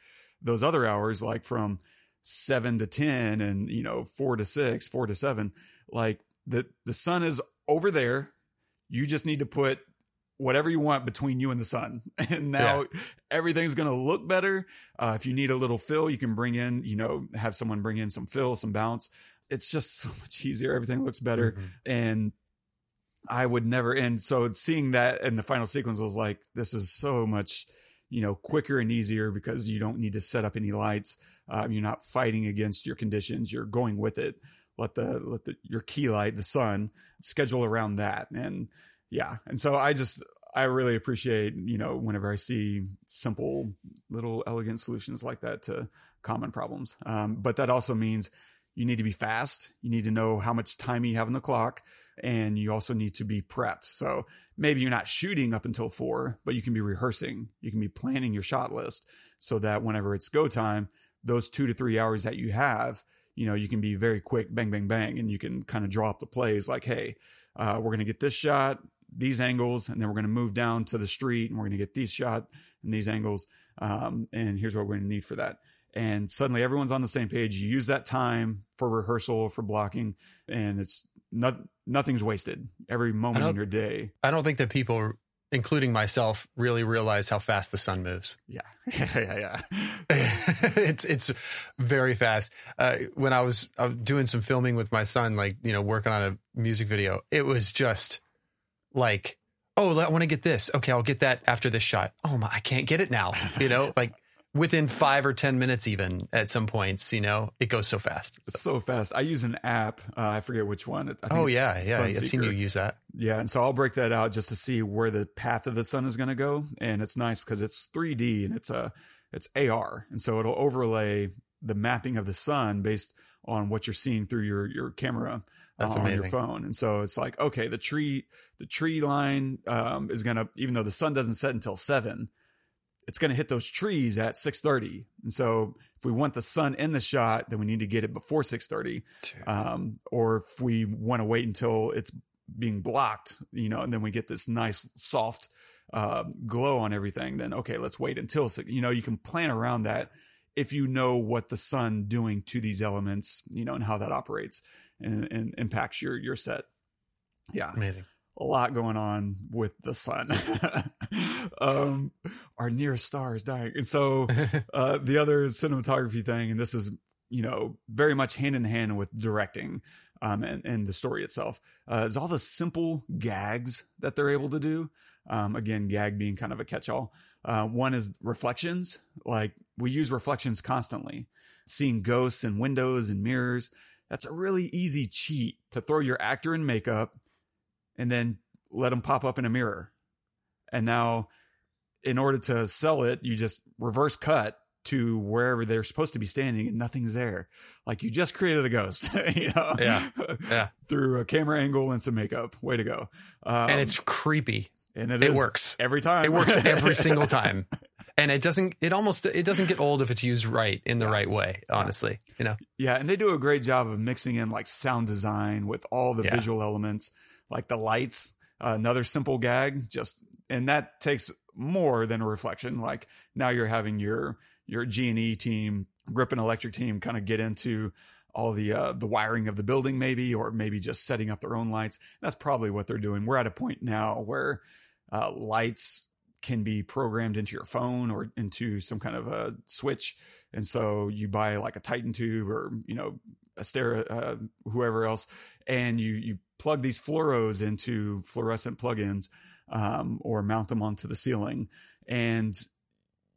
Speaker 2: those other hours, like from seven to ten and you know four to six, four to seven. Like the the sun is over there. You just need to put whatever you want between you and the sun. And now yeah. everything's going to look better. Uh, if you need a little fill, you can bring in, you know, have someone bring in some fill, some bounce. It's just so much easier. Everything looks better. Mm-hmm. And I would never. And so seeing that in the final sequence was like, this is so much, you know, quicker and easier because you don't need to set up any lights. Um, you're not fighting against your conditions. You're going with it. Let the, let the, your key light, the sun schedule around that. And, yeah. And so I just, I really appreciate, you know, whenever I see simple little elegant solutions like that to common problems. Um, but that also means you need to be fast. You need to know how much time you have on the clock and you also need to be prepped. So maybe you're not shooting up until four, but you can be rehearsing. You can be planning your shot list so that whenever it's go time, those two to three hours that you have, you know, you can be very quick, bang, bang, bang, and you can kind of draw up the plays like, hey, uh, we're going to get this shot these angles, and then we're going to move down to the street, and we're going to get these shot and these angles, um, and here's what we're going to need for that. And suddenly everyone's on the same page. You use that time for rehearsal, for blocking, and it's not nothing's wasted. Every moment in your day.
Speaker 3: I don't think that people including myself, really realize how fast the sun moves.
Speaker 2: Yeah, yeah, yeah.
Speaker 3: it's it's very fast. Uh, when I was, I was doing some filming with my son, like you know, working on a music video, it was just like, oh, I want to get this. Okay, I'll get that after this shot. Oh my, I can't get it now. You know, like within five or 10 minutes, even at some points, you know, it goes so fast.
Speaker 2: So fast. I use an app. Uh, I forget which one.
Speaker 3: oh, yeah. Yeah. I've seen you use that.
Speaker 2: Yeah. And so I'll break that out just to see where the path of the sun is going to go. And it's nice because it's 3D and it's a, it's AR. And so it'll overlay the mapping of the sun based on what you're seeing through your, your camera. That's uh, on your phone. And so it's like, okay, the tree, the tree line um, is going to, even though the sun doesn't set until seven, it's going to hit those trees at 6.30 and so if we want the sun in the shot then we need to get it before 6.30 um, or if we want to wait until it's being blocked you know and then we get this nice soft uh, glow on everything then okay let's wait until you know you can plan around that if you know what the sun doing to these elements you know and how that operates and, and impacts your your set. Yeah.
Speaker 3: Amazing
Speaker 2: a lot going on with the sun. um, our nearest star is dying. And so uh, the other cinematography thing, and this is, you know, very much hand in hand with directing um, and, and the story itself, uh, is all the simple gags that they're able to do. Um, again, gag being kind of a catch all. Uh, one is reflections. Like we use reflections constantly, seeing ghosts and windows and mirrors. That's a really easy cheat to throw your actor in makeup and then let them pop up in a mirror. And now, in order to sell it, you just reverse cut to wherever they're supposed to be standing and nothing's there. Like you just created a ghost, you know?
Speaker 3: Yeah. Yeah.
Speaker 2: Through a camera angle and some makeup. Way to go.
Speaker 3: Um, and it's creepy.
Speaker 2: And it,
Speaker 3: it works
Speaker 2: every time.
Speaker 3: It works every single time. And it doesn't, it almost, it doesn't get old if it's used right in the yeah. right way, honestly, yeah. you know?
Speaker 2: Yeah. And they do a great job of mixing in like sound design with all the yeah. visual elements like the lights, uh, another simple gag, just, and that takes more than a reflection. Like now you're having your, your G and E team, grip and electric team kind of get into all the, uh, the wiring of the building maybe, or maybe just setting up their own lights. That's probably what they're doing. We're at a point now where, uh, lights can be programmed into your phone or into some kind of a switch. And so you buy like a Titan tube or, you know, Astera, uh, whoever else, and you, you plug these fluoros into fluorescent plugins um, or mount them onto the ceiling. And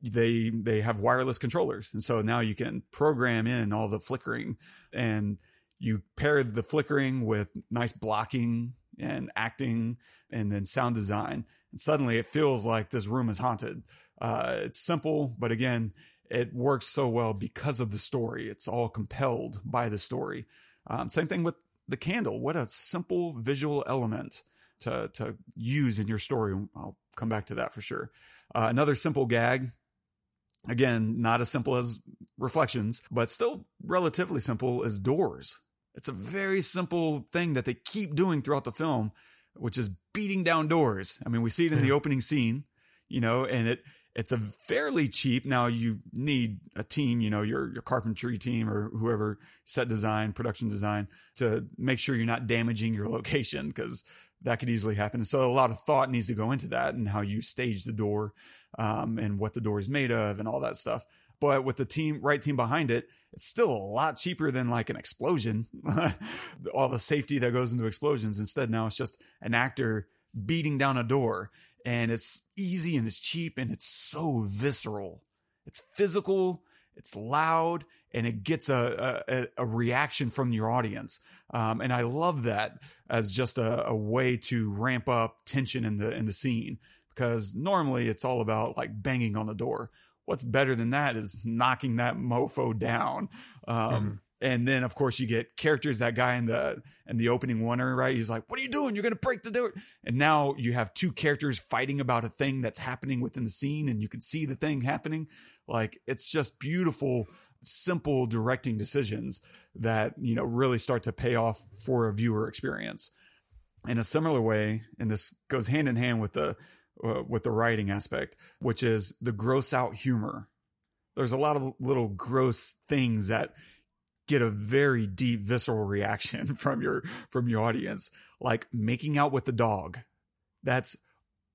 Speaker 2: they they have wireless controllers. And so now you can program in all the flickering. And you pair the flickering with nice blocking and acting and then sound design. And suddenly it feels like this room is haunted. Uh, it's simple but again it works so well because of the story. It's all compelled by the story. Um, same thing with the candle. What a simple visual element to to use in your story. I'll come back to that for sure. Uh, another simple gag, again, not as simple as reflections, but still relatively simple as doors. It's a very simple thing that they keep doing throughout the film, which is beating down doors. I mean, we see it in the opening scene, you know, and it it's a fairly cheap. Now you need a team, you know, your your carpentry team or whoever set design, production design to make sure you're not damaging your location because that could easily happen. So a lot of thought needs to go into that and how you stage the door, um, and what the door is made of and all that stuff. But with the team, right team behind it, it's still a lot cheaper than like an explosion. all the safety that goes into explosions. Instead, now it's just an actor beating down a door and it's easy and it's cheap and it's so visceral. It's physical, it's loud, and it gets a, a, a reaction from your audience. Um, and I love that as just a, a way to ramp up tension in the in the scene because normally it's all about like banging on the door. What's better than that is knocking that mofo down. Um, And then of course you get characters. That guy in the in the opening oner, right? He's like, "What are you doing? You're gonna break the door!" And now you have two characters fighting about a thing that's happening within the scene, and you can see the thing happening. Like it's just beautiful, simple directing decisions that you know really start to pay off for a viewer experience. In a similar way, and this goes hand in hand with the uh, with the writing aspect, which is the gross out humor. There's a lot of little gross things that get a very deep visceral reaction from your from your audience. Like making out with the dog. That's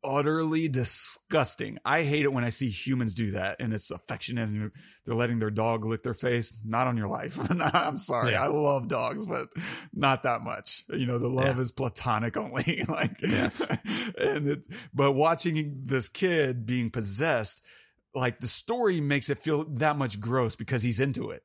Speaker 2: utterly disgusting. I hate it when i see humans do that and it's affectionate and they're letting their dog lick their face. Not on your life. I'm sorry.
Speaker 3: Yeah.
Speaker 2: i love dogs but not that much. You know the love
Speaker 3: Yeah.
Speaker 2: is platonic only. Like
Speaker 3: Yes.
Speaker 2: and it's but watching this kid being possessed like the story makes it feel that much gross because he's into it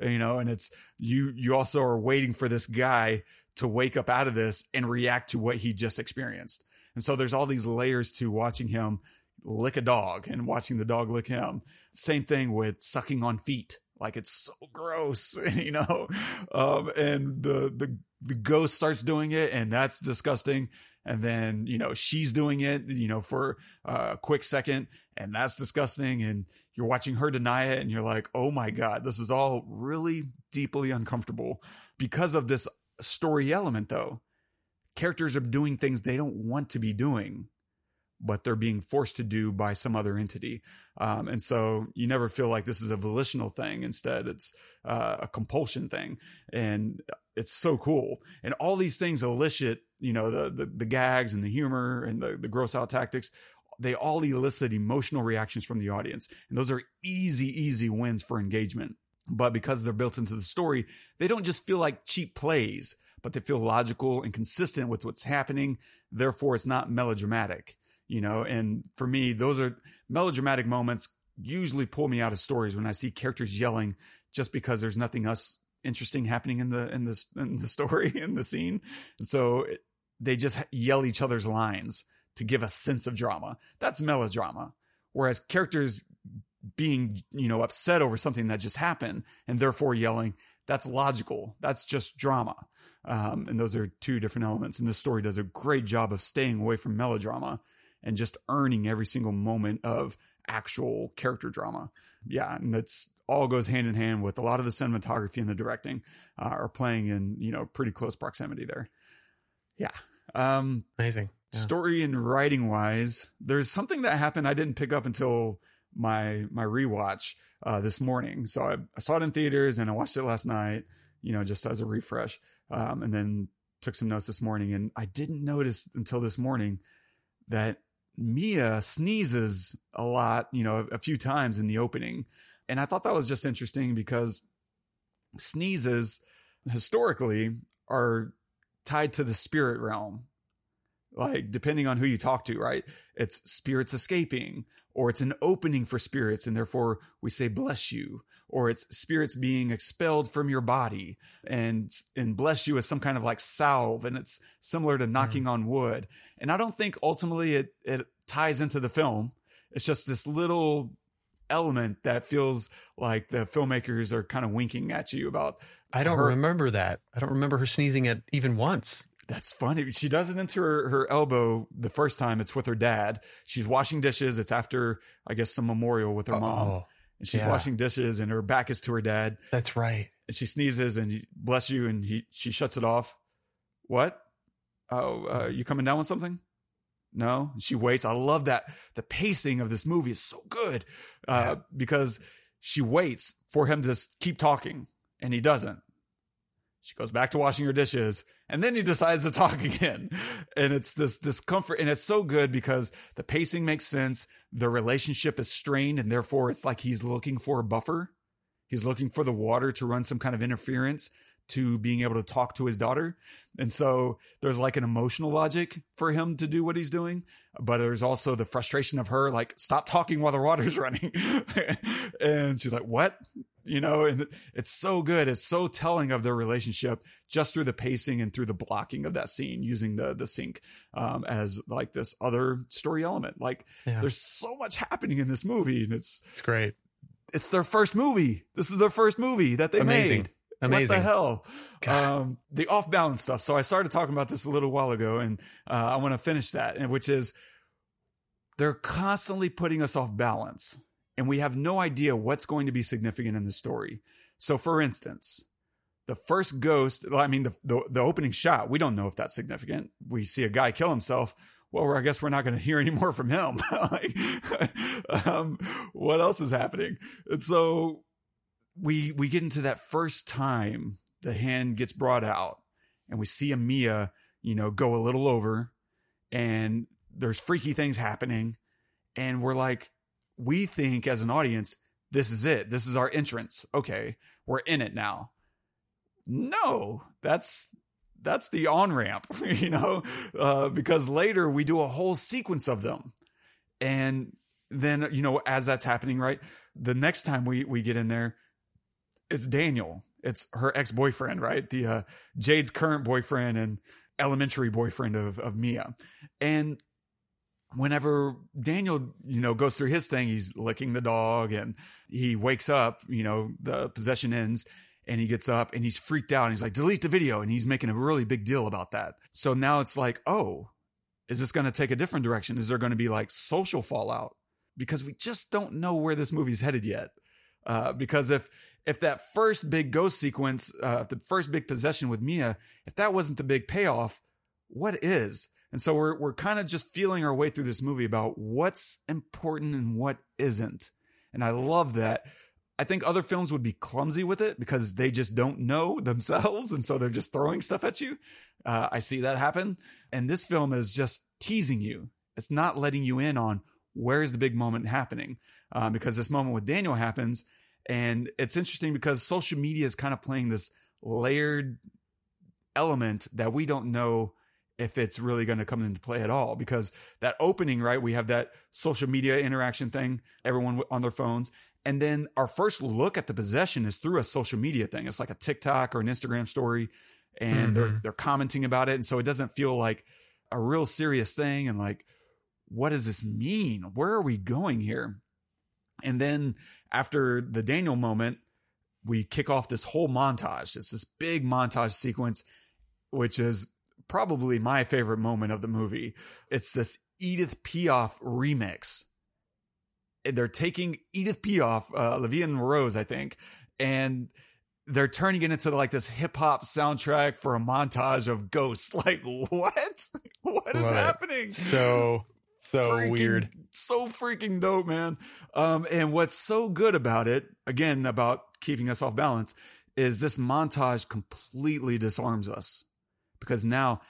Speaker 2: you know and it's you you also are waiting for this guy to wake up out of this and react to what he just experienced. And so there's all these layers to watching him lick a dog and watching the dog lick him. Same thing with sucking on feet. Like it's so gross you know? Um and the the the ghost starts doing it and that's disgusting. And then you know she's doing it you know for a quick second and that's disgusting. And you're watching her deny it and you're like oh my god this is all really deeply uncomfortable. Because of this story element though characters are doing things they don't want to be doing but they're being forced to do by some other entity. Um, and so you never feel like this is a volitional thing. Instead it's uh, a compulsion thing. And it's so cool. And all these things elicit you know the the, the gags and the humor and the, the gross out tactics they all elicit emotional reactions from the audience. And those are easy easy wins for engagement. But because they're built into the story they don't just feel like cheap plays but they feel logical and consistent with what's happening. Therefore it's not melodramatic you know? And for me those are melodramatic moments usually pull me out of stories when i see characters yelling just because there's nothing else interesting happening in the in this in the story in the scene. And so they just yell each other's lines to give a sense of drama. That's melodrama. Whereas characters being you know upset over something that just happened and therefore yelling that's logical. That's just drama. Um, and those are two different elements. And this story does a great job of staying away from melodrama and just earning every single moment of actual character drama. Yeah and that's all goes hand in hand with a lot of the cinematography and the directing uh, are playing in you know pretty close proximity there. Yeah um
Speaker 3: Amazing.
Speaker 2: Story and writing wise there's something that happened i didn't pick up until my my rewatch uh this morning. So I, I saw it in theaters and i watched it last night you know just as a refresh um and then took some notes this morning. And i didn't notice until this morning that mia sneezes a lot you know a, a few times in the opening. And i thought that was just interesting because sneezes historically are tied to the spirit realm like depending on who you talk to right? It's spirits escaping or it's an opening for spirits and therefore we say bless you. Or it's spirits being expelled from your body and and bless you is some kind of like salve and it's similar to knocking mm. on wood. And i don't think ultimately it it ties into the film. It's just this little element that feels like the filmmakers are kind of winking at you about
Speaker 3: I don't
Speaker 2: her-
Speaker 3: remember that. I don't remember her sneezing at even once.
Speaker 2: That's funny. She doesn't enter her, her elbow the first time. It's with her dad. She's washing dishes. It's after, I guess, some memorial with her mom.
Speaker 3: Oh,
Speaker 2: And she's
Speaker 3: yeah.
Speaker 2: washing dishes and her back is to her dad.
Speaker 3: that's right.
Speaker 2: And she sneezes and he, bless you. And he, she shuts it off. What? Oh, uh, you coming down with something? No. She waits. I love that. The pacing of this movie is so good uh, because she waits for him to keep talking and he doesn't. She goes back to washing her dishes and then he decides to talk again. And it's this discomfort. And it's so good because the pacing makes sense. The relationship is strained and therefore it's like he's looking for a buffer. He's looking for the water to run some kind of interference to being able to talk to his daughter. And so there's like an emotional logic for him to do what he's doing, but there's also the frustration of her like, stop talking while the water's running. and she's like, what? You know, and it's so good. It's so telling of their relationship just through the pacing and through the blocking of that scene using the, the sink, um, as like this other story element. Like
Speaker 3: Yeah.
Speaker 2: there's so much happening in this movie and it's,
Speaker 3: It's great.
Speaker 2: it's their first movie. This is their first movie that they
Speaker 3: Amazing.
Speaker 2: made.
Speaker 3: Amazing.
Speaker 2: What the hell? Um, the off balance stuff. So I started talking about this a little while ago, and uh, I want to finish that, and which is they're constantly putting us off balance, and we have no idea what's going to be significant in the story. So, for instance, the first ghost, I mean, the, the the opening shot. We don't know if that's significant. We see a guy kill himself. Well, I guess we're not going to hear any more from him. like, um, what else is happening? And so we we get into that first time the hand gets brought out and we see a Mia, you know, go a little over and there's freaky things happening and we're like we think as an audience this is it. This is our entrance. Okay, we're in it now. No, that's that's the on ramp, you know, uh, because later we do a whole sequence of them, and then you know as that's happening, right? The next time we we get in there, it's Daniel. It's her ex boyfriend, right? The uh, Jade's current boyfriend and elementary boyfriend of of Mia, and whenever Daniel, you know, goes through his thing, he's licking the dog and he wakes up, you know, the possession ends and he gets up and he's freaked out and he's like, delete the video. And he's making a really big deal about that. So now it's like, oh, is this going to take a different direction? Is there going to be like social fallout? Because we just don't know where this movie's headed yet. Uh, because if, if that first big ghost sequence, uh, the first big possession with Mia, if that wasn't the big payoff, what is? And so we're we're kind of just feeling our way through this movie about what's important and what isn't. And I love that. I think other films would be clumsy with it because they just don't know themselves, and so they're just throwing stuff at you. Uh, I see that happen, and this film is just teasing you. It's not letting you in on where's the big moment happening, um, because this moment with Daniel happens, and it's interesting because social media is kind of playing this layered element that we don't know if it's really going to come into play at all because that opening right we have that social media interaction thing everyone on their phones and then our first look at the possession is through a social media thing. It's like a tiktok or an instagram story and they're mm-hmm. they're commenting about it and so it doesn't feel like a real serious thing and like what does this mean? Where are we going here? And then after the daniel moment we kick off this whole montage. It's this big montage sequence which is probably my favorite moment of the movie. It's this Edith Piaf remix. And They're taking Edith Piaf, uh, La Vie en Rose, I think, and they're turning it into like this hip hop soundtrack for a montage of ghosts. Like, what? What is
Speaker 3: Love it.
Speaker 2: happening?
Speaker 3: So so
Speaker 2: freaking-
Speaker 3: weird.
Speaker 2: So freaking dope, man. Um, and what's so good about it, again, about keeping us off balance, is this montage completely disarms us because now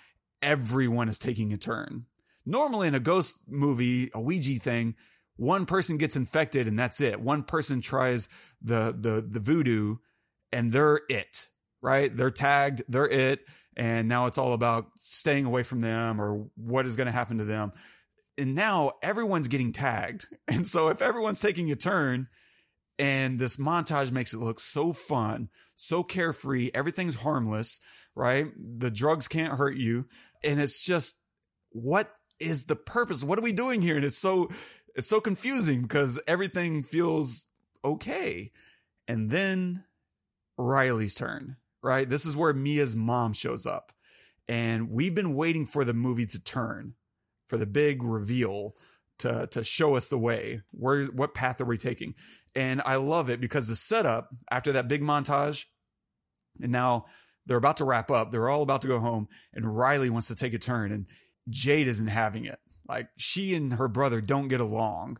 Speaker 2: everyone is taking a turn. Normally in a ghost movie, a Ouija thing, one person gets infected and that's it. One person tries the the the voodoo and they're it, right? They're tagged, they're it, and now it's all about staying away from them or what is going to happen to them. And now everyone's getting tagged. And so if everyone's taking a turn and this montage makes it look so fun, so carefree, everything's harmless, right? The drugs can't hurt you. And it's just what is the purpose? What are we doing here? And it's so it's so confusing because everything feels okay. And then Riley's turn, right? This is where Mia's mom shows up. And we've been waiting for the movie to turn, for the big reveal to to show us the way. Where what path are we taking? And I love it because the setup after that big montage, and now they're about to wrap up. They're all about to go home, and Riley wants to take a turn, and Jade isn't having it. Like she and her brother don't get along,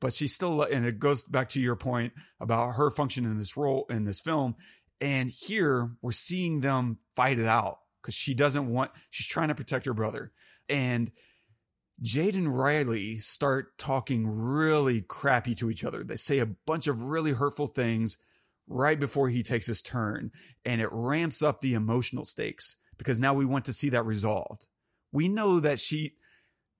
Speaker 2: but she's still. And it goes back to your point about her function in this role in this film. And here we're seeing them fight it out because she doesn't want. She's trying to protect her brother, and Jade and Riley start talking really crappy to each other. They say a bunch of really hurtful things right before he takes his turn, and it ramps up the emotional stakes because now we want to see that resolved. We know that she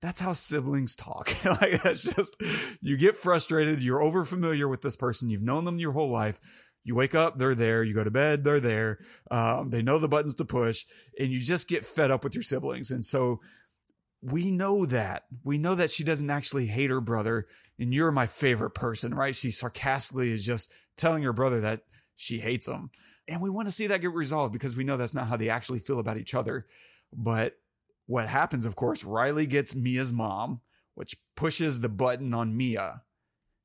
Speaker 2: that's how siblings talk. like that's just you get frustrated, you're over familiar with this person, you've known them your whole life. You wake up, they're there. You go to bed, they're there. Um, they know the buttons to push, and you just get fed up with your siblings. And so we know that. We know that she doesn't actually hate her brother, and you're my favorite person, right? She sarcastically is just telling her brother that she hates him. And we want to see that get resolved because we know that's not how they actually feel about each other. But what happens, of course, Riley gets Mia's mom, which pushes the button on Mia.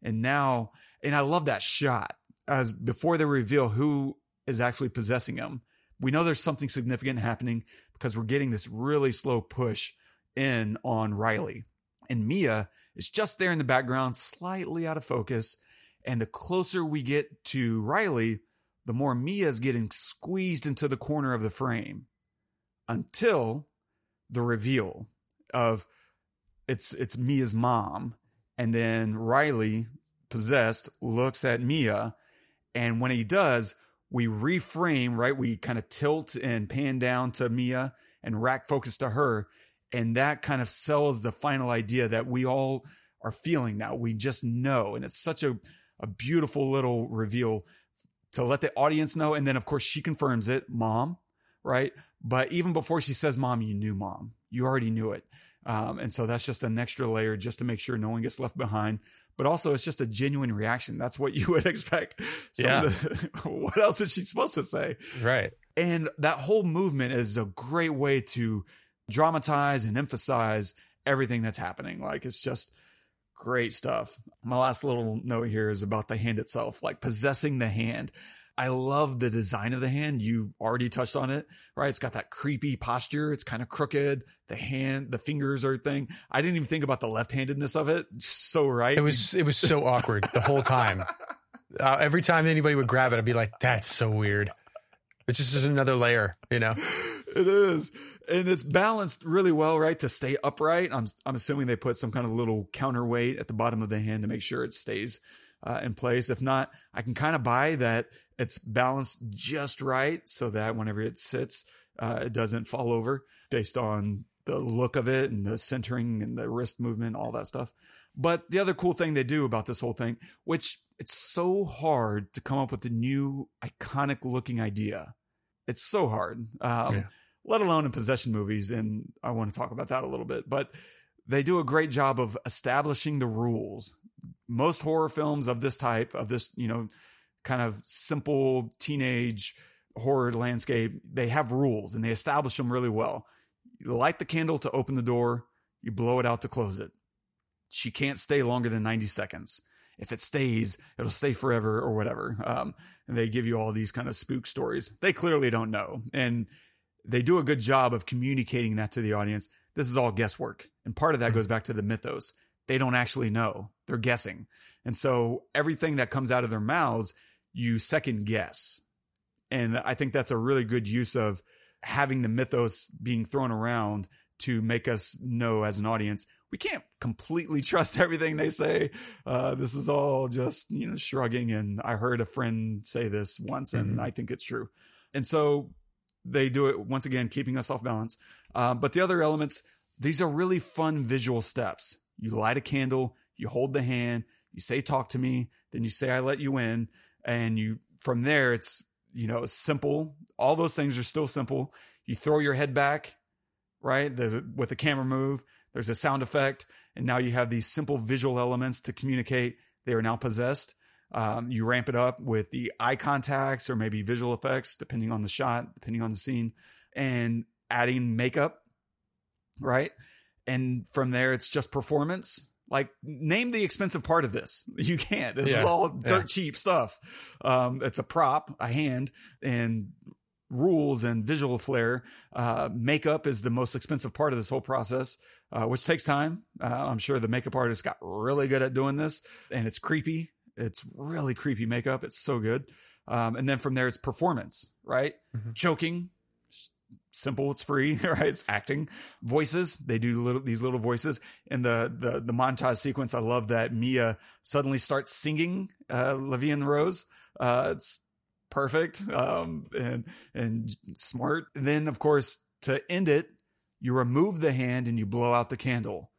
Speaker 2: And now, and I love that shot as before they reveal who is actually possessing him. We know there's something significant happening because we're getting this really slow push in on Riley. And Mia is just there in the background, slightly out of focus. And the closer we get to Riley, the more Mia is getting squeezed into the corner of the frame until the reveal of it's it's Mia's mom. And then Riley, possessed, looks at Mia. And when he does, we reframe, right? We kind of tilt and pan down to Mia and rack focus to her. And that kind of sells the final idea that we all are feeling now. We just know. And it's such a, a beautiful little reveal to let the audience know. And then, of course, she confirms it, mom, right? But even before she says mom, you knew mom. You already knew it. Um, and so that's just an extra layer just to make sure no one gets left behind. But also, it's just a genuine reaction. That's what you would expect.
Speaker 3: Yeah.
Speaker 2: The, what else is she supposed to say?
Speaker 3: Right.
Speaker 2: And that whole movement is a great way to dramatize and emphasize everything that's happening. Like it's just great stuff. My last little note here is about the hand itself, like possessing the hand. I love the design of the hand. You already touched on it, right? It's got that creepy posture. It's kind of crooked. The hand, the fingers are a thing. I didn't even think about the left-handedness of it. Just so right.
Speaker 3: It was it was so awkward the whole time. Uh, every time anybody would grab it, I'd be like, "That's so weird." It's just another layer, you know.
Speaker 2: It is. And it's balanced really well right to stay upright. I'm i'm assuming they put some kind of little counterweight at the bottom of the hand to make sure it stays uh, in place. If not i can kind of buy that it's balanced just right so that whenever it sits uh, it doesn't fall over based on the look of it and the centering and the wrist movement all that stuff. But the other cool thing they do about this whole thing which it's so hard to come up with a new iconic looking idea it's so hard um,
Speaker 3: Yeah
Speaker 2: let alone in possession movies. And I want to talk about that a little bit, but they do a great job of establishing the rules. Most horror films of this type, of this, you know, kind of simple teenage horror landscape, they have rules and they establish them really well. You light the candle to open the door, you blow it out to close it. She can't stay longer than 90 seconds. If it stays, it'll stay forever or whatever. Um, and they give you all these kind of spook stories. They clearly don't know. And they do a good job of communicating that to the audience. This is all guesswork. And part of that goes back to the mythos. They don't actually know, they're guessing. And so everything that comes out of their mouths, you second guess. And I think that's a really good use of having the mythos being thrown around to make us know as an audience we can't completely trust everything they say. Uh, this is all just you know shrugging. And I heard a friend say this once, and
Speaker 3: Mhm.
Speaker 2: I think it's true. And so they do it once again, keeping us off balance. Um, but the other elements, these are really fun visual steps. You light a candle, you hold the hand, you say, talk to me, then you say, I let you in. And you, from there, it's, you know, simple. All those things are still simple. You throw your head back, right? The, with the camera move, there's a sound effect. And now you have these simple visual elements to communicate they are now possessed. Um, you ramp it up with the eye contacts or maybe visual effects, depending on the shot, depending on the scene. And adding makeup, right? And from there, it's just performance. Like, name the expensive part of this. You can't. This
Speaker 3: Yeah.
Speaker 2: is all dirt
Speaker 3: Yeah.
Speaker 2: cheap stuff. Um, it's a prop, a hand, and rules and visual flair. Uh, makeup is the most expensive part of this whole process, uh, which takes time. Uh, I'm sure the makeup artist got really good at doing this, and it's creepy. It's really creepy makeup. It's so good. Um, and then from there, it's performance, right?
Speaker 3: Mhm.
Speaker 2: Choking, simple. It's free, right? It's acting. Voices. They do little these little voices in the the the montage sequence. I love that Mia suddenly starts singing uh, La Vie en Rose. Uh, it's perfect um, and and smart. And then, of course, to end it, you remove the hand and you blow out the candle.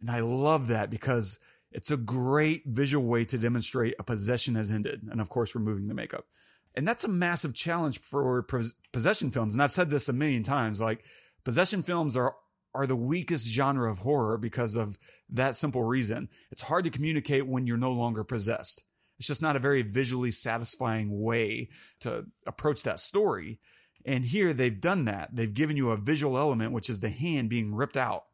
Speaker 2: And I love that because it's a great visual way to demonstrate a possession has ended. And of course, removing the makeup. And that's a massive challenge for possession films. And I've said this a million times like, possession films are are the weakest genre of horror because of that simple reason. It's hard to communicate when you're no longer possessed. It's just not a very visually satisfying way to approach that story. And here they've done that. They've given you a visual element, which is the hand being ripped out.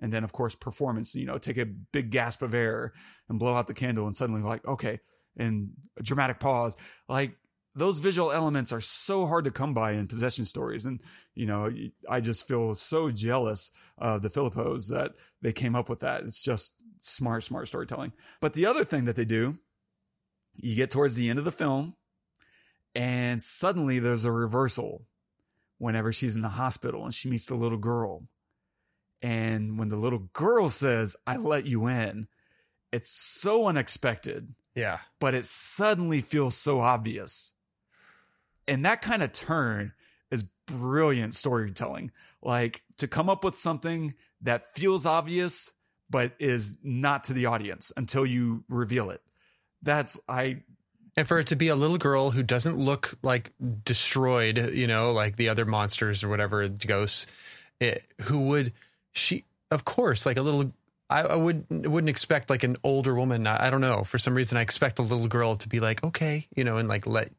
Speaker 2: And then, of course, performance, you know, take a big gasp of air and blow out the candle and suddenly, like, okay, and a dramatic pause. Like, those visual elements are so hard to come by in possession stories. And, you know, I just feel so jealous of the Philippous that they came up with that. It's just smart, smart storytelling. But the other thing that they do, you get towards the end of the film, and suddenly there's a reversal whenever she's in the hospital and she meets the little girl. And when the little girl says, I let you in, it's so unexpected
Speaker 3: Yeah.
Speaker 2: but it suddenly feels so obvious. And that kind of turn is brilliant storytelling. Like to come up with something that feels obvious, but is not to the audience until you reveal it. That's, I,
Speaker 3: And for it to be a little girl who doesn't look like destroyed, you know, like the other monsters or whatever ghosts, it, who would she? Of course, like a little. I, I would wouldn't expect like an older woman. I, I don't know. For some reason, I expect a little girl to be like, okay, you know, and like let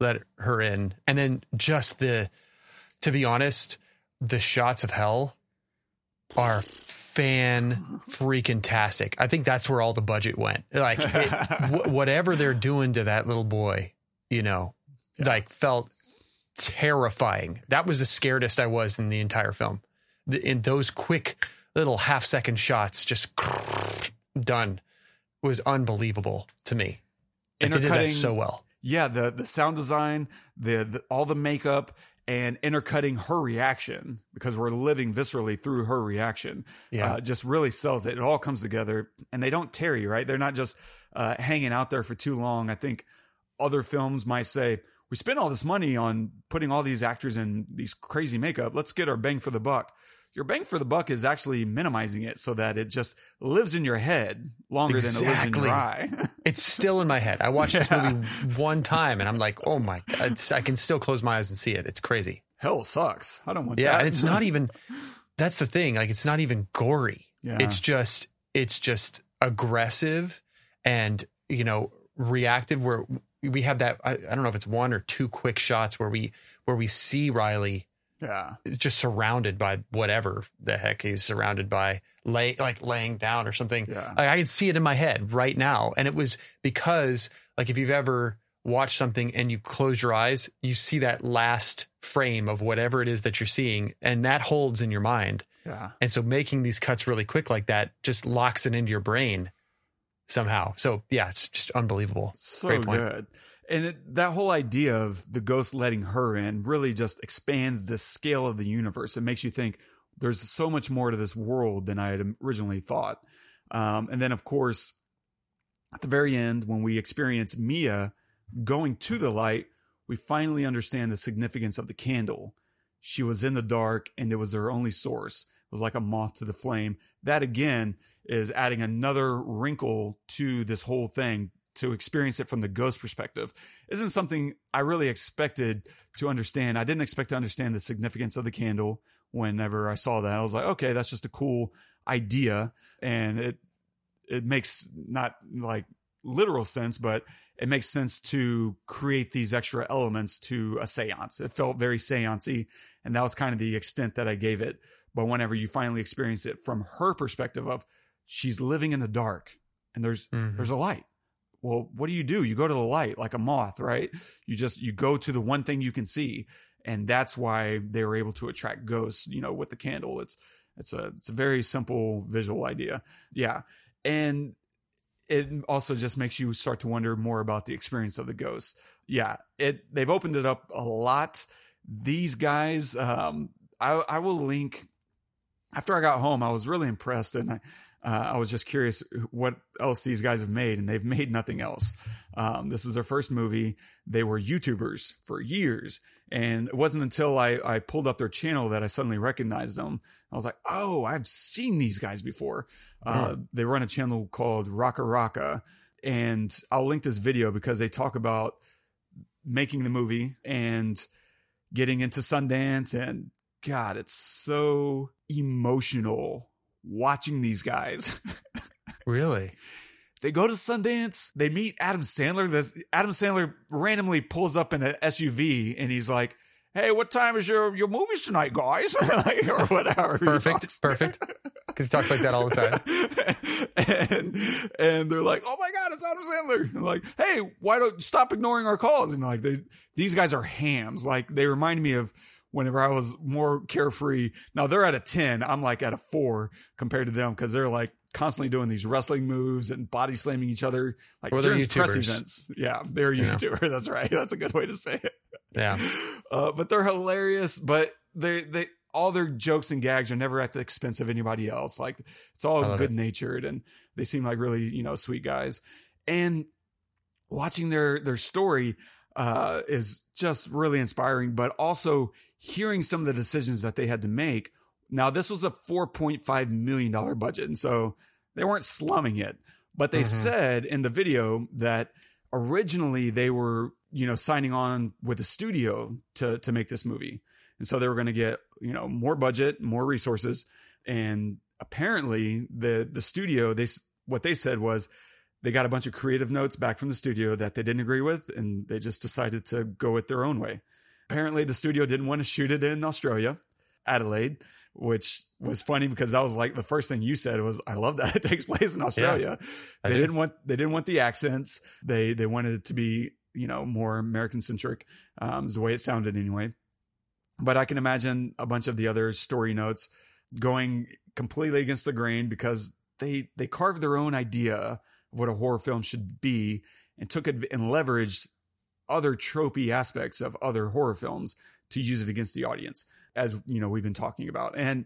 Speaker 3: let her in, and then just the. To be honest, the shots of hell are fan freaking tastic. I think that's where all the budget went. Like it, wh- whatever they're doing to that little boy, you know, like felt terrifying. That was the scaredest I was in the entire film. The, in those quick little half second shots, just done, was unbelievable to me. Like, they did that so well.
Speaker 2: yeah, the, the sound design, the, the, all the makeup and intercutting her reaction because we're living viscerally through her reaction.
Speaker 3: Yeah.
Speaker 2: uh, just really sells it. It all comes together, and they don't tarry, right? They're not just uh, hanging out there for too long. I think other films might say, "We spent all this money on putting all these actors in these crazy makeup. Let's get our bang for the buck." Your bang for the buck is actually minimizing it so that it just lives in your head longer than it lives in
Speaker 3: Exactly.
Speaker 2: your eye.
Speaker 3: It's still in my head. I watched this movie one time and I'm like, oh my God, I can still close my eyes and see it. It's crazy.
Speaker 2: Hell sucks. I don't want
Speaker 3: Yeah.
Speaker 2: that.
Speaker 3: And it's not even, that's the thing. Like, it's not even gory.
Speaker 2: Yeah.
Speaker 3: It's just, it's just aggressive and, you know, reactive where we have that. I, I don't know if it's one or two quick shots where we, where we see Riley
Speaker 2: yeah.
Speaker 3: just surrounded by whatever the heck he's surrounded by, lay like laying down or something.
Speaker 2: Yeah.
Speaker 3: Like, I can see it in my head right now, and it was because like if you've ever watched something and you close your eyes, you see that last frame of whatever it is that you're seeing, and that holds in your mind.
Speaker 2: Yeah.
Speaker 3: And so making these cuts really quick like that just locks it into your brain somehow. So yeah, it's just unbelievable.
Speaker 2: So
Speaker 3: Great point.
Speaker 2: good. And it, that whole idea of the ghost letting her in really just expands the scale of the universe. It makes you think there's so much more to this world than I had originally thought. Um, and then, of course, at the very end, when we experience Mia going to the light, we finally understand the significance of the candle. She was in the dark and it was her only source. It was like a moth to the flame. That again is adding another wrinkle to this whole thing to experience it from the ghost perspective isn't something I really expected to understand. I didn't expect to understand the significance of the candle whenever I saw that. I was like, okay, that's just a cool idea. And it, it makes not like literal sense, but it makes sense to create these extra elements to a seance. It felt very seancey And that was kind of the extent that I gave it. But whenever you finally experience it from her perspective of she's living in the dark and there's
Speaker 3: Mhm.
Speaker 2: there's a light. Well, what do you do? You go to the light like a moth, right? You just you go to the one thing you can see. And that's why they were able to attract ghosts, you know, with the candle. It's it's a it's a very simple visual idea. Yeah. And it also just makes you start to wonder more about the experience of the ghosts. Yeah, it they've opened it up a lot. These guys, um, I I will link. After I got home, I was really impressed, and I uh, I was just curious what else these guys have made, and they've made nothing else. Um, this is their first movie. They were YouTubers for years, and it wasn't until I I pulled up their channel that I suddenly recognized them. I was like, oh, I've seen these guys before. Uh, they run a channel called RackaRacka, and I'll link this video because they talk about making the movie and getting into Sundance. And God, it's so emotional watching these guys.
Speaker 3: Really?
Speaker 2: they go to Sundance, they meet Adam Sandler. This Adam Sandler randomly pulls up in an SUV and he's like, Hey, what time is your, your movies tonight, guys? like, or whatever.
Speaker 3: Perfect. Perfect. Because he talks like that all the time.
Speaker 2: and and they're like, "Oh my god, it's Adam Sandler!" And like, "Hey, why don't stop ignoring our calls?" And like, they these guys are hams. Like, they remind me of whenever I was more carefree. Now they're at a ten. I'm like at a four compared to them because they're like constantly doing these wrestling moves and body slamming each other. Like
Speaker 3: Well, they're
Speaker 2: during press
Speaker 3: YouTubers.
Speaker 2: events. Yeah, they're a
Speaker 3: You.
Speaker 2: YouTuber. That's right. That's a good way to say it.
Speaker 3: Yeah.
Speaker 2: Uh, but they're hilarious. But they they all their jokes and gags are never at the expense of anybody else. Like it's all good natured, and they seem like really you know sweet guys. And watching their their story uh, is just really inspiring. But also hearing some of the decisions that they had to make. Now this was a four point five million dollar budget, and so they weren't slumming it. But they
Speaker 3: Mhm.
Speaker 2: said in the video that originally they were you know signing on with a studio to to make this movie and so they were going to get you know more budget more resources and apparently the the studio they what they said was they got a bunch of creative notes back from the studio that they didn't agree with and they just decided to go it their own way apparently the studio didn't want to shoot it in australia adelaide which was funny because that was like the first thing you said was i love that it takes place in australia.
Speaker 3: I
Speaker 2: they
Speaker 3: did.
Speaker 2: didn't want they didn't want the accents. They they wanted it to be you know more american centric um is the way it sounded anyway. But i can imagine a bunch of the other story notes going completely against the grain because they they carved their own idea of what a horror film should be and took it and leveraged other tropey aspects of other horror films to use it against the audience as you know we've been talking about and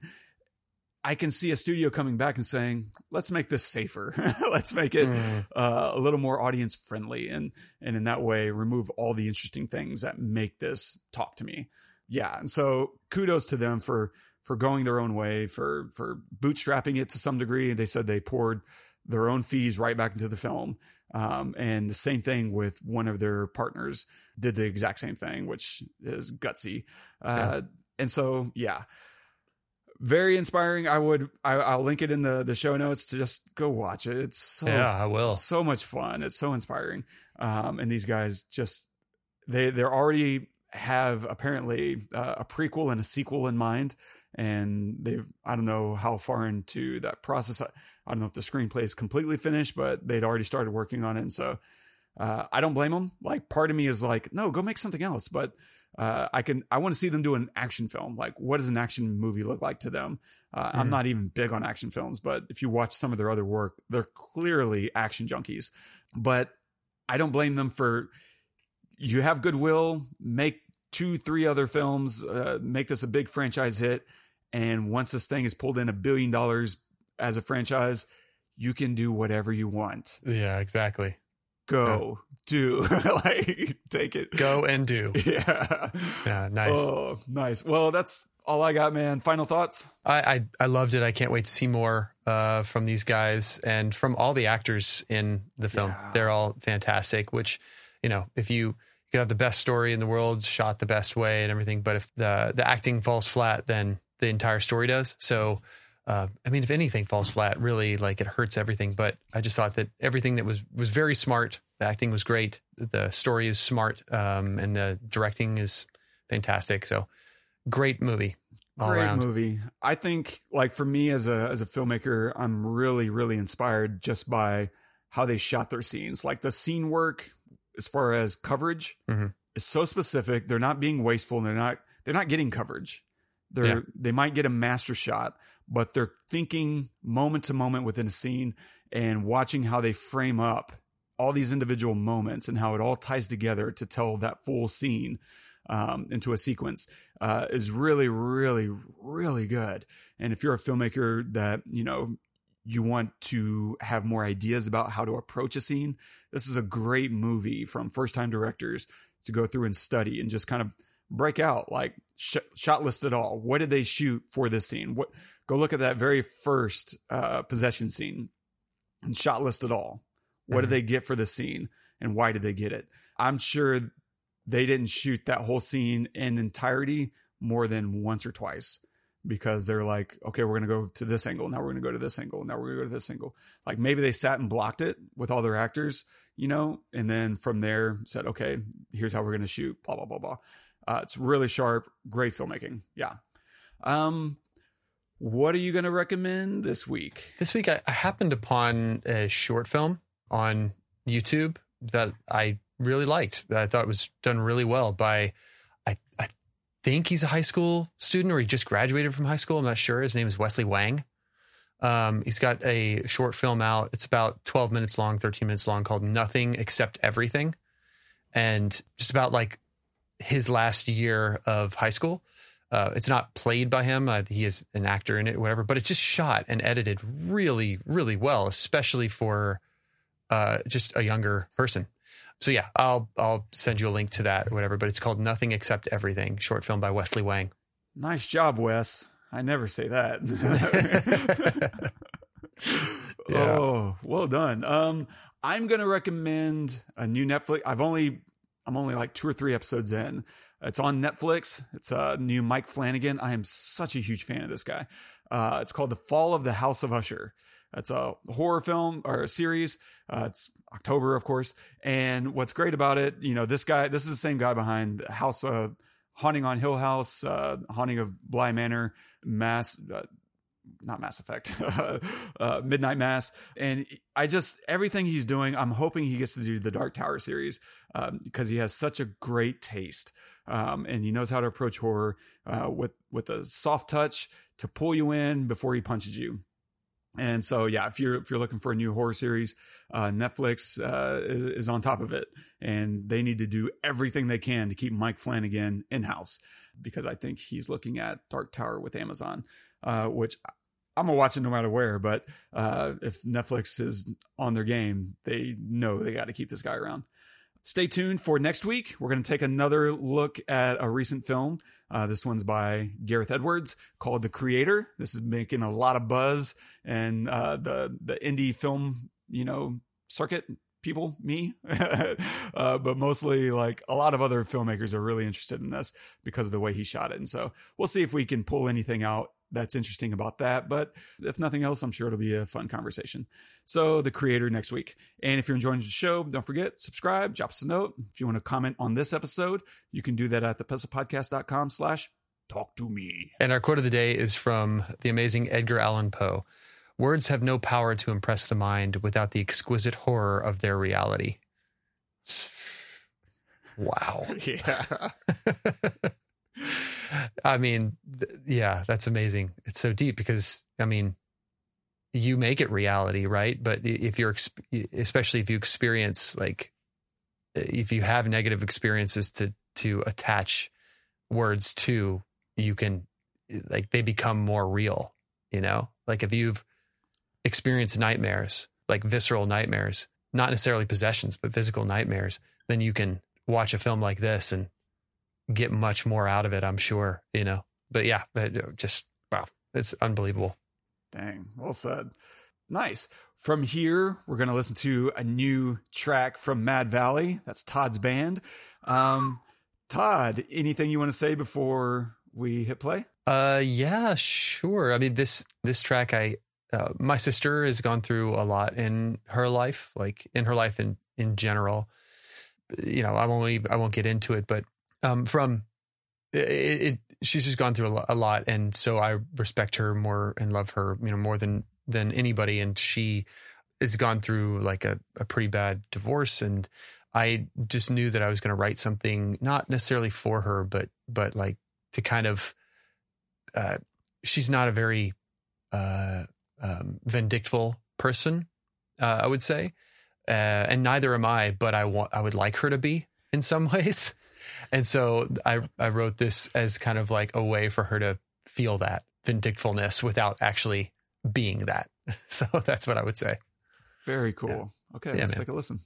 Speaker 2: I can see a studio coming back and saying, "Let's make this safer. Let's make it
Speaker 3: Mm.
Speaker 2: uh, a little more audience friendly, and and in that way, remove all the interesting things that make this talk to me." Yeah, and so kudos to them for for going their own way, for for bootstrapping it to some degree. They said they poured their own fees right back into the film, um, and the same thing with one of their partners did the exact same thing, which is gutsy. Uh, And so, yeah, very inspiring. I would I, I'll link it in the the show notes to just go watch it. It's so
Speaker 3: Yeah, I will.
Speaker 2: so much fun. It's so inspiring. Um, and these guys just they they're already have apparently uh, a prequel and a sequel in mind, and they've I don't know how far into that process. I, don't know if the screenplay is completely finished, but they'd already started working on it, and so uh, I don't blame them. Like part of me is like, no, go make something else, but. Uh, I can. I want to see them do an action film. Like, what does an action movie look like to them? Uh, I'm
Speaker 3: Mhm.
Speaker 2: not even big on action films, but if you watch some of their other work, they're clearly action junkies. But I don't blame them for. You have goodwill. Make two, three other films. Uh, make this a big franchise hit. And once this thing is pulled in a billion dollars as a franchise, you can do whatever you want.
Speaker 3: Yeah, exactly.
Speaker 2: Go do like take it.
Speaker 3: Go and do.
Speaker 2: Yeah.
Speaker 3: Yeah, nice.
Speaker 2: Oh, nice. Well, that's all I got, man. Final thoughts?
Speaker 3: I, I I loved it. I can't wait to see more uh, from these guys and from all the actors in the film.
Speaker 2: Yeah.
Speaker 3: They're all fantastic. Which, you know, if you you could have the best story in the world, shot the best way, and everything, but if the the acting falls flat, then the entire story does. So, uh, I mean, if anything falls flat, really, like it hurts everything. But I just thought that everything that was was very smart. The acting was great. The story is smart, um, and the directing is fantastic. So great movie. All
Speaker 2: Great
Speaker 3: around.
Speaker 2: movie. I think, like for me as a as a filmmaker, I'm really really inspired just by how they shot their scenes. Like the scene work, as far as coverage,
Speaker 3: Mhm.
Speaker 2: is so specific. They're not being wasteful. And they're not they're not getting coverage. They're
Speaker 3: Yeah.
Speaker 2: they might get a master shot, but they're thinking moment to moment within a scene and watching how they frame up all these individual moments and how it all ties together to tell that full scene um, into a sequence uh, is really, really, really good. And if you're a filmmaker that you know you want to have more ideas about how to approach a scene, this is a great movie from first time directors to go through and study and just kind of break out like sh- shot list it all. What did they shoot for this scene? What go look at that very first uh, possession scene and shot list it all. What did
Speaker 3: Mhm.
Speaker 2: they get for the scene and why did they get it? I'm sure they didn't shoot that whole scene in entirety more than once or twice because they're like, okay, we're going to go to this angle. Now we're going to go to this angle. Now we're going to go to this angle. Like maybe they sat and blocked it with all their actors, you know, and then from there said, okay, here's how we're going to shoot, blah, blah, blah, blah. Uh, it's really sharp, great filmmaking. Yeah. Um, what are you going to recommend this week?
Speaker 3: This week, I, I happened upon a short film on YouTube that I really liked. That I thought it was done really well by, I, I think he's a high school student or he just graduated from high school. I'm not sure. His name is Wesley Wang. Um, he's got a short film out. It's about 12 minutes long, 13 minutes long, called Nothing Except Everything. And just about like his last year of high school. Uh, it's not played by him. Uh, he is an actor in it, or whatever. But it's just shot and edited really, really well, especially for uh, just a younger person. So yeah, I'll I'll send you a link to that or whatever. But it's called Nothing Except Everything, short film by Wesley Wang.
Speaker 2: Nice job, Wes. I never say that.
Speaker 3: Yeah.
Speaker 2: Oh, well done. Um, I'm gonna recommend a new Netflix. I've only I'm only like two or three episodes in. It's on Netflix. It's a new Mike Flanagan. I am such a huge fan of this guy. Uh, it's called The Fall of the House of Usher. It's a horror film or a series. Uh, it's October, of course. And what's great about it, you know, this guy, this is the same guy behind House of Haunting on Hill House, uh, Haunting of Bly Manor, Mass, uh, not Mass Effect, uh, Midnight Mass. And I just, everything he's doing, I'm hoping he gets to do the Dark Tower series um, because he has such a great taste. Um, and he knows how to approach horror uh, with, with a soft touch to pull you in before he punches you. And so, yeah, if you're if you're looking for a new horror series, uh, Netflix uh, is, is on top of it, and they need to do everything they can to keep Mike Flanagan in house because I think he's looking at Dark Tower with Amazon, uh, which I'm gonna watch it no matter where. But uh, if Netflix is on their game, they know they got to keep this guy around. Stay tuned for next week. We're going to take another look at a recent film. Uh, this one's by Gareth Edwards called The Creator. This is making a lot of buzz and uh, the the indie film, you know, circuit people, me, uh, but mostly like a lot of other filmmakers are really interested in this because of the way he shot it. And so we'll see if we can pull anything out that's interesting about that. But if nothing else, I'm sure it'll be a fun conversation. So the creator next week. And if you're enjoying the show, don't forget, subscribe, drop us a note. If you want to comment on this episode, you can do that at thepestlepodcast.com slash talk to me.
Speaker 3: And our quote of the day is from the amazing Edgar Allan Poe. Words have no power to impress the mind without the exquisite horror of their reality. Wow.
Speaker 2: Yeah.
Speaker 3: I mean, th- yeah, that's amazing. It's so deep because, I mean, you make it reality, right? But if you're, especially if you experience, like, if you have negative experiences to, to attach words to, you can, like, they become more real, you know? Like, if you've experienced nightmares, like visceral nightmares, not necessarily possessions, but physical nightmares, then you can watch a film like this and get much more out of it, I'm sure, you know. But yeah, but just wow, it's unbelievable.
Speaker 2: Dang, well said. Nice. From here, we're going to listen to a new track from Mad Valley. That's Todd's band. Um, Todd, anything you want to say before we hit play?
Speaker 3: Uh yeah, sure. I mean this this track I uh, my sister has gone through a lot in her life, like in her life in in general. You know, I won't I won't get into it, but um from it, it
Speaker 2: she's just gone through a, lot, and so I respect her more and love her, you know, more than than anybody. And she has gone through like a, a pretty bad divorce, and I just knew that I was going to write something not necessarily for her, but but like to kind of. Uh, she's not a very uh, um, vindictful person, uh, I would say, uh, and neither am I. But I want I would like her to be in some ways, and so I I wrote this as kind of like a way for her to feel that vindictfulness without actually being that. So that's what I would say.
Speaker 3: Very cool. Okay,
Speaker 2: Yeah,
Speaker 3: let's
Speaker 2: man.
Speaker 3: take a listen.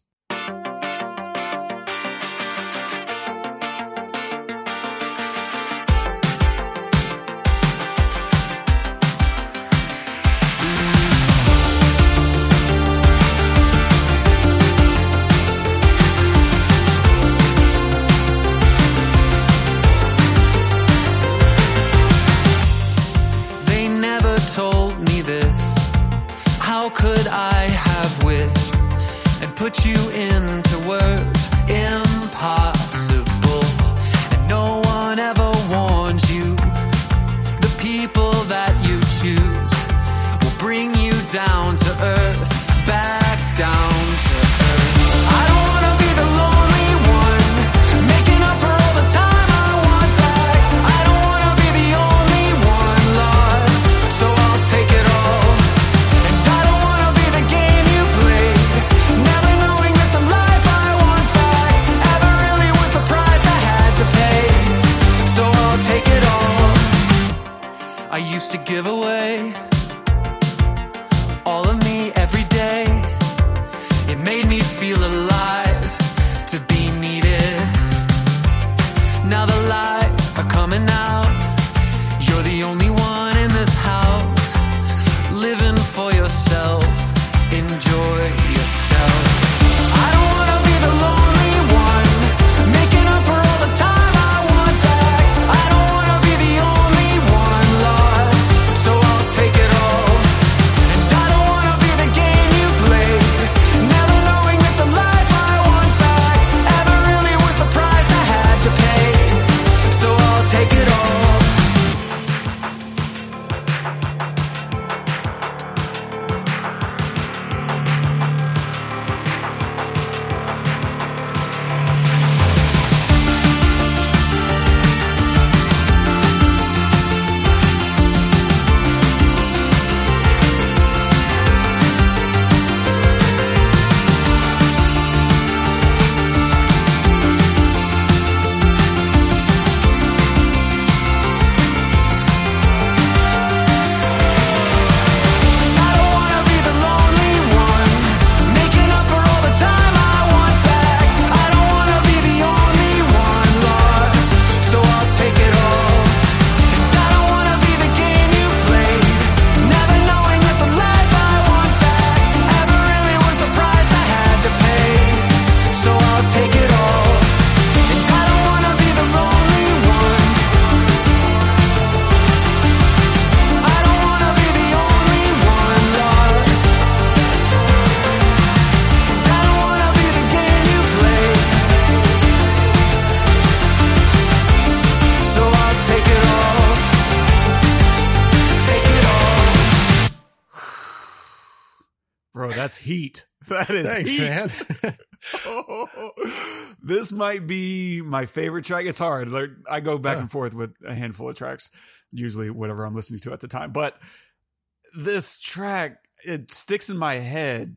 Speaker 3: Heat. That is
Speaker 2: Thanks,
Speaker 3: heat.
Speaker 2: man.
Speaker 3: this might be my favorite track. It's hard. Like I go back
Speaker 2: Yeah.
Speaker 3: and forth with a handful of tracks, usually whatever I'm listening to at the time. But this track, it sticks in my head.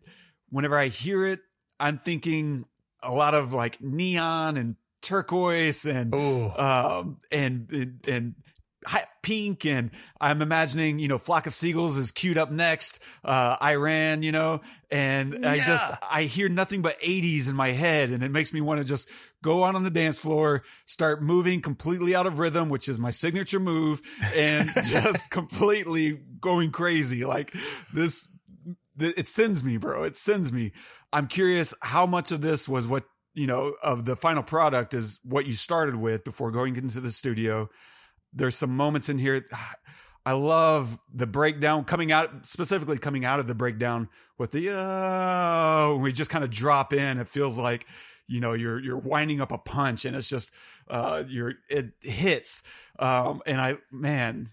Speaker 3: Whenever I hear it, I'm thinking a lot of like neon and turquoise and um and and, and hot pink and i'm imagining you know flock of seagulls is queued up next uh I Ran you know and i just i hear nothing but 80s in my head and it makes me want to just go out on the dance floor start moving completely out of rhythm which is my signature move and just completely going crazy. Like this th- it sends me bro. It sends me. I'm curious how much of this was what you know of the final product is what you started with before going into the studio there's some moments in here i love the breakdown coming out specifically coming out of the breakdown with the oh we just kind of drop in it feels like you know you're you're winding up a punch and it's just uh you're it hits
Speaker 2: Um, and I, man,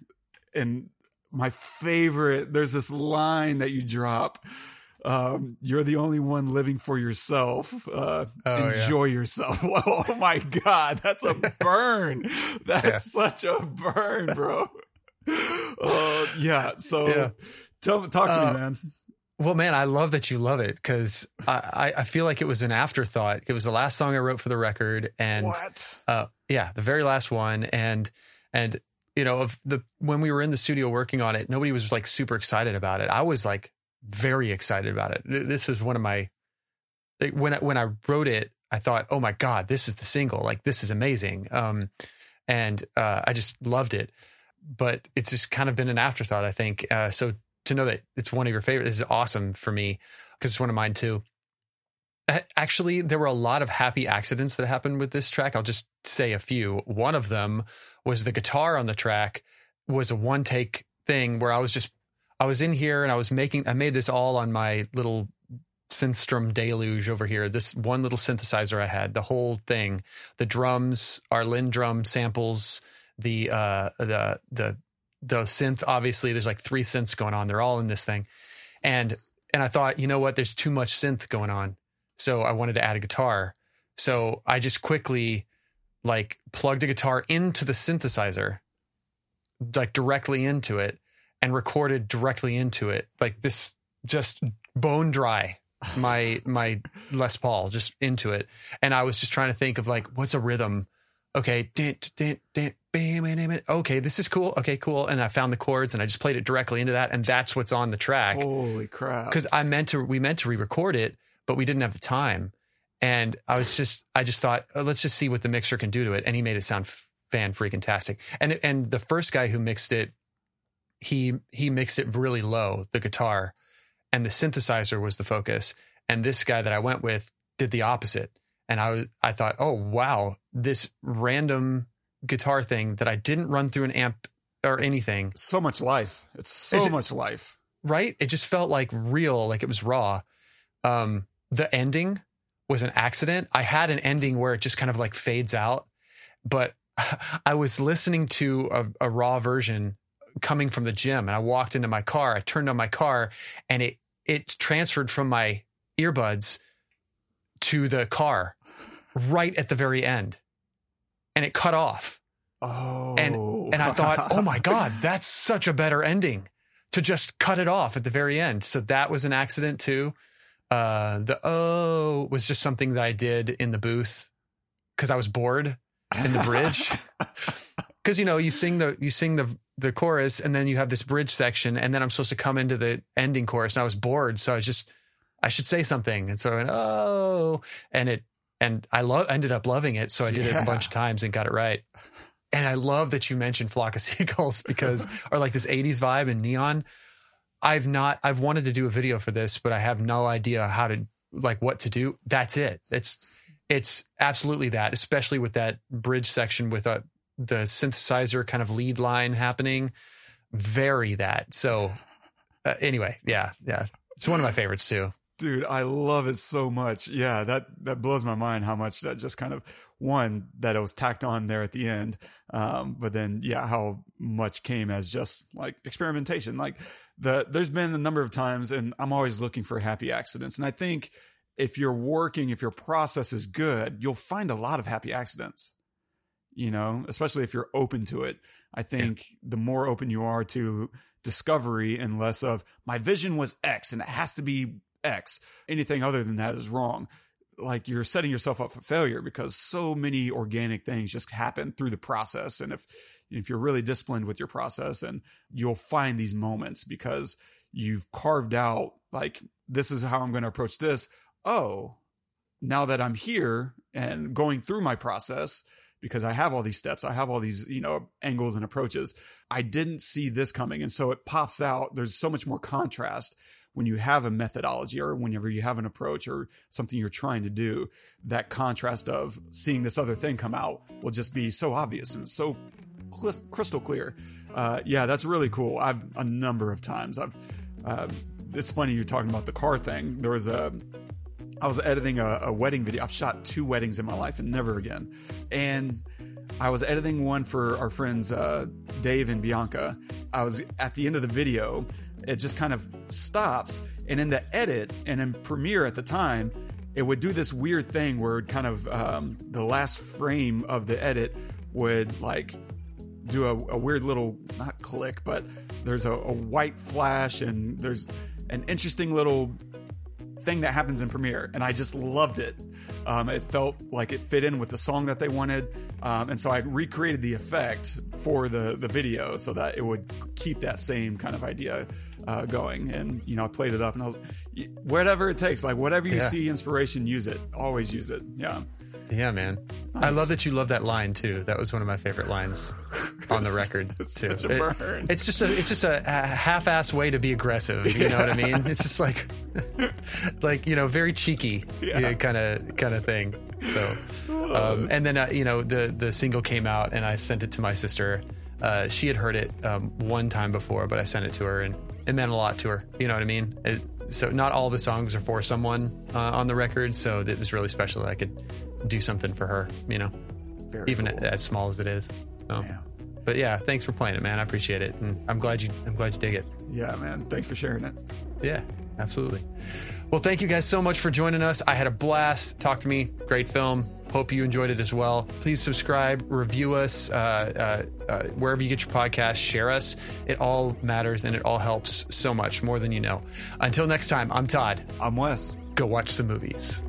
Speaker 2: and my favorite, there's this line that you drop. Um, you're the only one living for yourself. Uh,
Speaker 3: Oh, yeah.
Speaker 2: enjoy yourself. oh my God. That's a burn. That's such a burn, bro. Uh, yeah. So
Speaker 3: Yeah.
Speaker 2: tell, talk to
Speaker 3: Uh,
Speaker 2: me, man.
Speaker 3: Well, man, I love that you love it because I, I, I feel like it was an afterthought. It was the last song I wrote for the record, and
Speaker 2: what?
Speaker 3: uh, yeah, the very last one, and and you know, of the when we were in the studio working on it, nobody was like super excited about it. I was like very excited about it. This was one of my like, when I, when I wrote it, I thought, oh my god, this is the single. Like this is amazing. Um, and uh, I just loved it. But it's just kind of been an afterthought, I think. Uh, so to know that it's one of your favorites is awesome for me because it's one of mine too. Actually, there were a lot of happy accidents that happened with this track. I'll just say a few. One of them was the guitar on the track was a one take thing where I was just I was in here and I was making I made this all on my little Synthstrom deluge over here. This one little synthesizer I had, the whole thing, the drums, our LinnDrum samples, the uh the the the synth obviously there's like three synths going on. They're all in this thing. And and I thought, you know what, there's too much synth going on. So I wanted to add a guitar. So I just quickly like plugged a guitar into the synthesizer, like directly into it, and recorded directly into it. Like this just bone dry my my Les Paul just into it. And I was just trying to think of like what's a rhythm. Okay, dint, dint, dint, bam, bam, bam. okay, this is cool. Okay, cool. And I found the chords and I just played it directly into that, and that's what's on the track
Speaker 2: Holy crap.
Speaker 3: because I meant to we meant to re-record it, but we didn't have the time. And I was just I just thought oh, let's just see what the mixer can do to it, and he made it sound fan freaking tastic. And and the first guy who mixed it, he he mixed it really low, the guitar, and the synthesizer was the focus. And this guy that I went with did the opposite. And I was I thought, oh wow, this random guitar thing that I didn't run through an amp or anything
Speaker 2: so much life. It's so much life.
Speaker 3: right? It just felt like real, like it was raw. Um, the ending was an accident. I had an ending where it just kind of like fades out, but I was listening to a, a raw version coming from the gym, and I walked into my car. I turned on my car, and it it transferred from my earbuds to the car right at the very end, and it cut off
Speaker 2: Oh.
Speaker 3: and and I thought, oh my god, that's such a better ending to just cut it off at the very end. So that was an accident too. Uh, the oh was just something that I did in the booth because I was bored in the bridge. Because you know you sing the you sing the the chorus and then you have this bridge section and then I'm supposed to come into the ending chorus and I was bored so I was just I should say something and so I went oh and it and I love ended up loving it so I did it a bunch of times and got it right. And I love that you mentioned Flock of Seagulls because, or like this 80s vibe and neon. I've not, I've wanted to do a video for this, but I have no idea how to, like, what to do. That's it. It's, it's absolutely that, especially with that bridge section with uh, the synthesizer kind of lead line happening. vary that. So, uh, anyway, yeah, yeah. It's one of my favorites too.
Speaker 2: dude i love it so much yeah that that blows my mind how much that just kind of one that it was tacked on there at the end um but then yeah how much came as just like experimentation like the there's been a number of times and i'm always looking for happy accidents and i think if you're working if your process is good you'll find a lot of happy accidents you know especially if you're open to it. I think the more open you are to discovery and less of my vision was x and it has to be x anything other than that is wrong. Like you're setting yourself up for failure because so many organic things just happen through the process. And if if you're really disciplined with your process and you'll find these moments because you've carved out like this is how I'm going to approach this. Oh now that I'm here and going through my process because I have all these steps, I have all these, you know, angles and approaches. I didn't see this coming. And so it pops out. There's so much more contrast when you have a methodology or whenever you have an approach or something you're trying to do. That contrast of seeing this other thing come out will just be so obvious and so crystal clear. Uh, yeah, that's really cool. I've a number of times. I've. Uh, it's funny you're talking about the car thing. There was a I was editing a, a wedding video. I've shot two weddings in my life and never again. And I was editing one for our friends uh, Dave and Bianca. I was at the end of the video. It just kind of stops, and in the edit and in Premiere at the time, it would do this weird thing where it kind of um, the last frame of the edit would like do a, a weird little not click, but there's a, a white flash and there's an interesting little thing that happens in Premiere, and I just loved it. Um, it felt like it fit in with the song that they wanted, um, and so I recreated the effect for the the video so that it would keep that same kind of idea uh, going. And you know, I played it up, and I was whatever it takes, like whatever you
Speaker 3: Yeah.
Speaker 2: see inspiration, use it. Always use it. Yeah.
Speaker 3: Yeah, man. I love that you love that line too. That was one of my favorite lines on the record
Speaker 2: It's
Speaker 3: too. It- it's just a it's just a, a half-ass way to be aggressive. You know what I mean? It's just like like you know very cheeky kind of kind of thing. So um, and then uh, you know the the single came out and I sent it to my sister. Uh, she had heard it um, one time before, but I sent it to her and it meant a lot to her. You know what I mean? It, so not all the songs are for someone uh, on the record, so it was really special that I could do something for her. You know
Speaker 2: Very
Speaker 3: even
Speaker 2: cool.
Speaker 3: as small as it is. So,
Speaker 2: Damn.
Speaker 3: but yeah, thanks for playing it, man. I appreciate it, and I'm glad you. I'm glad you dig it.
Speaker 2: Yeah, man. Thanks for sharing it.
Speaker 3: Yeah, absolutely. Well, thank you guys so much for joining us. I had a blast. Talk to me. Great film. Hope you enjoyed it as well. Please subscribe, review us uh, uh, uh, wherever you get your podcast. Share us. It all matters and it all helps so much more than you know. Until next time, I'm Todd.
Speaker 2: I'm Wes.
Speaker 3: Go watch some movies.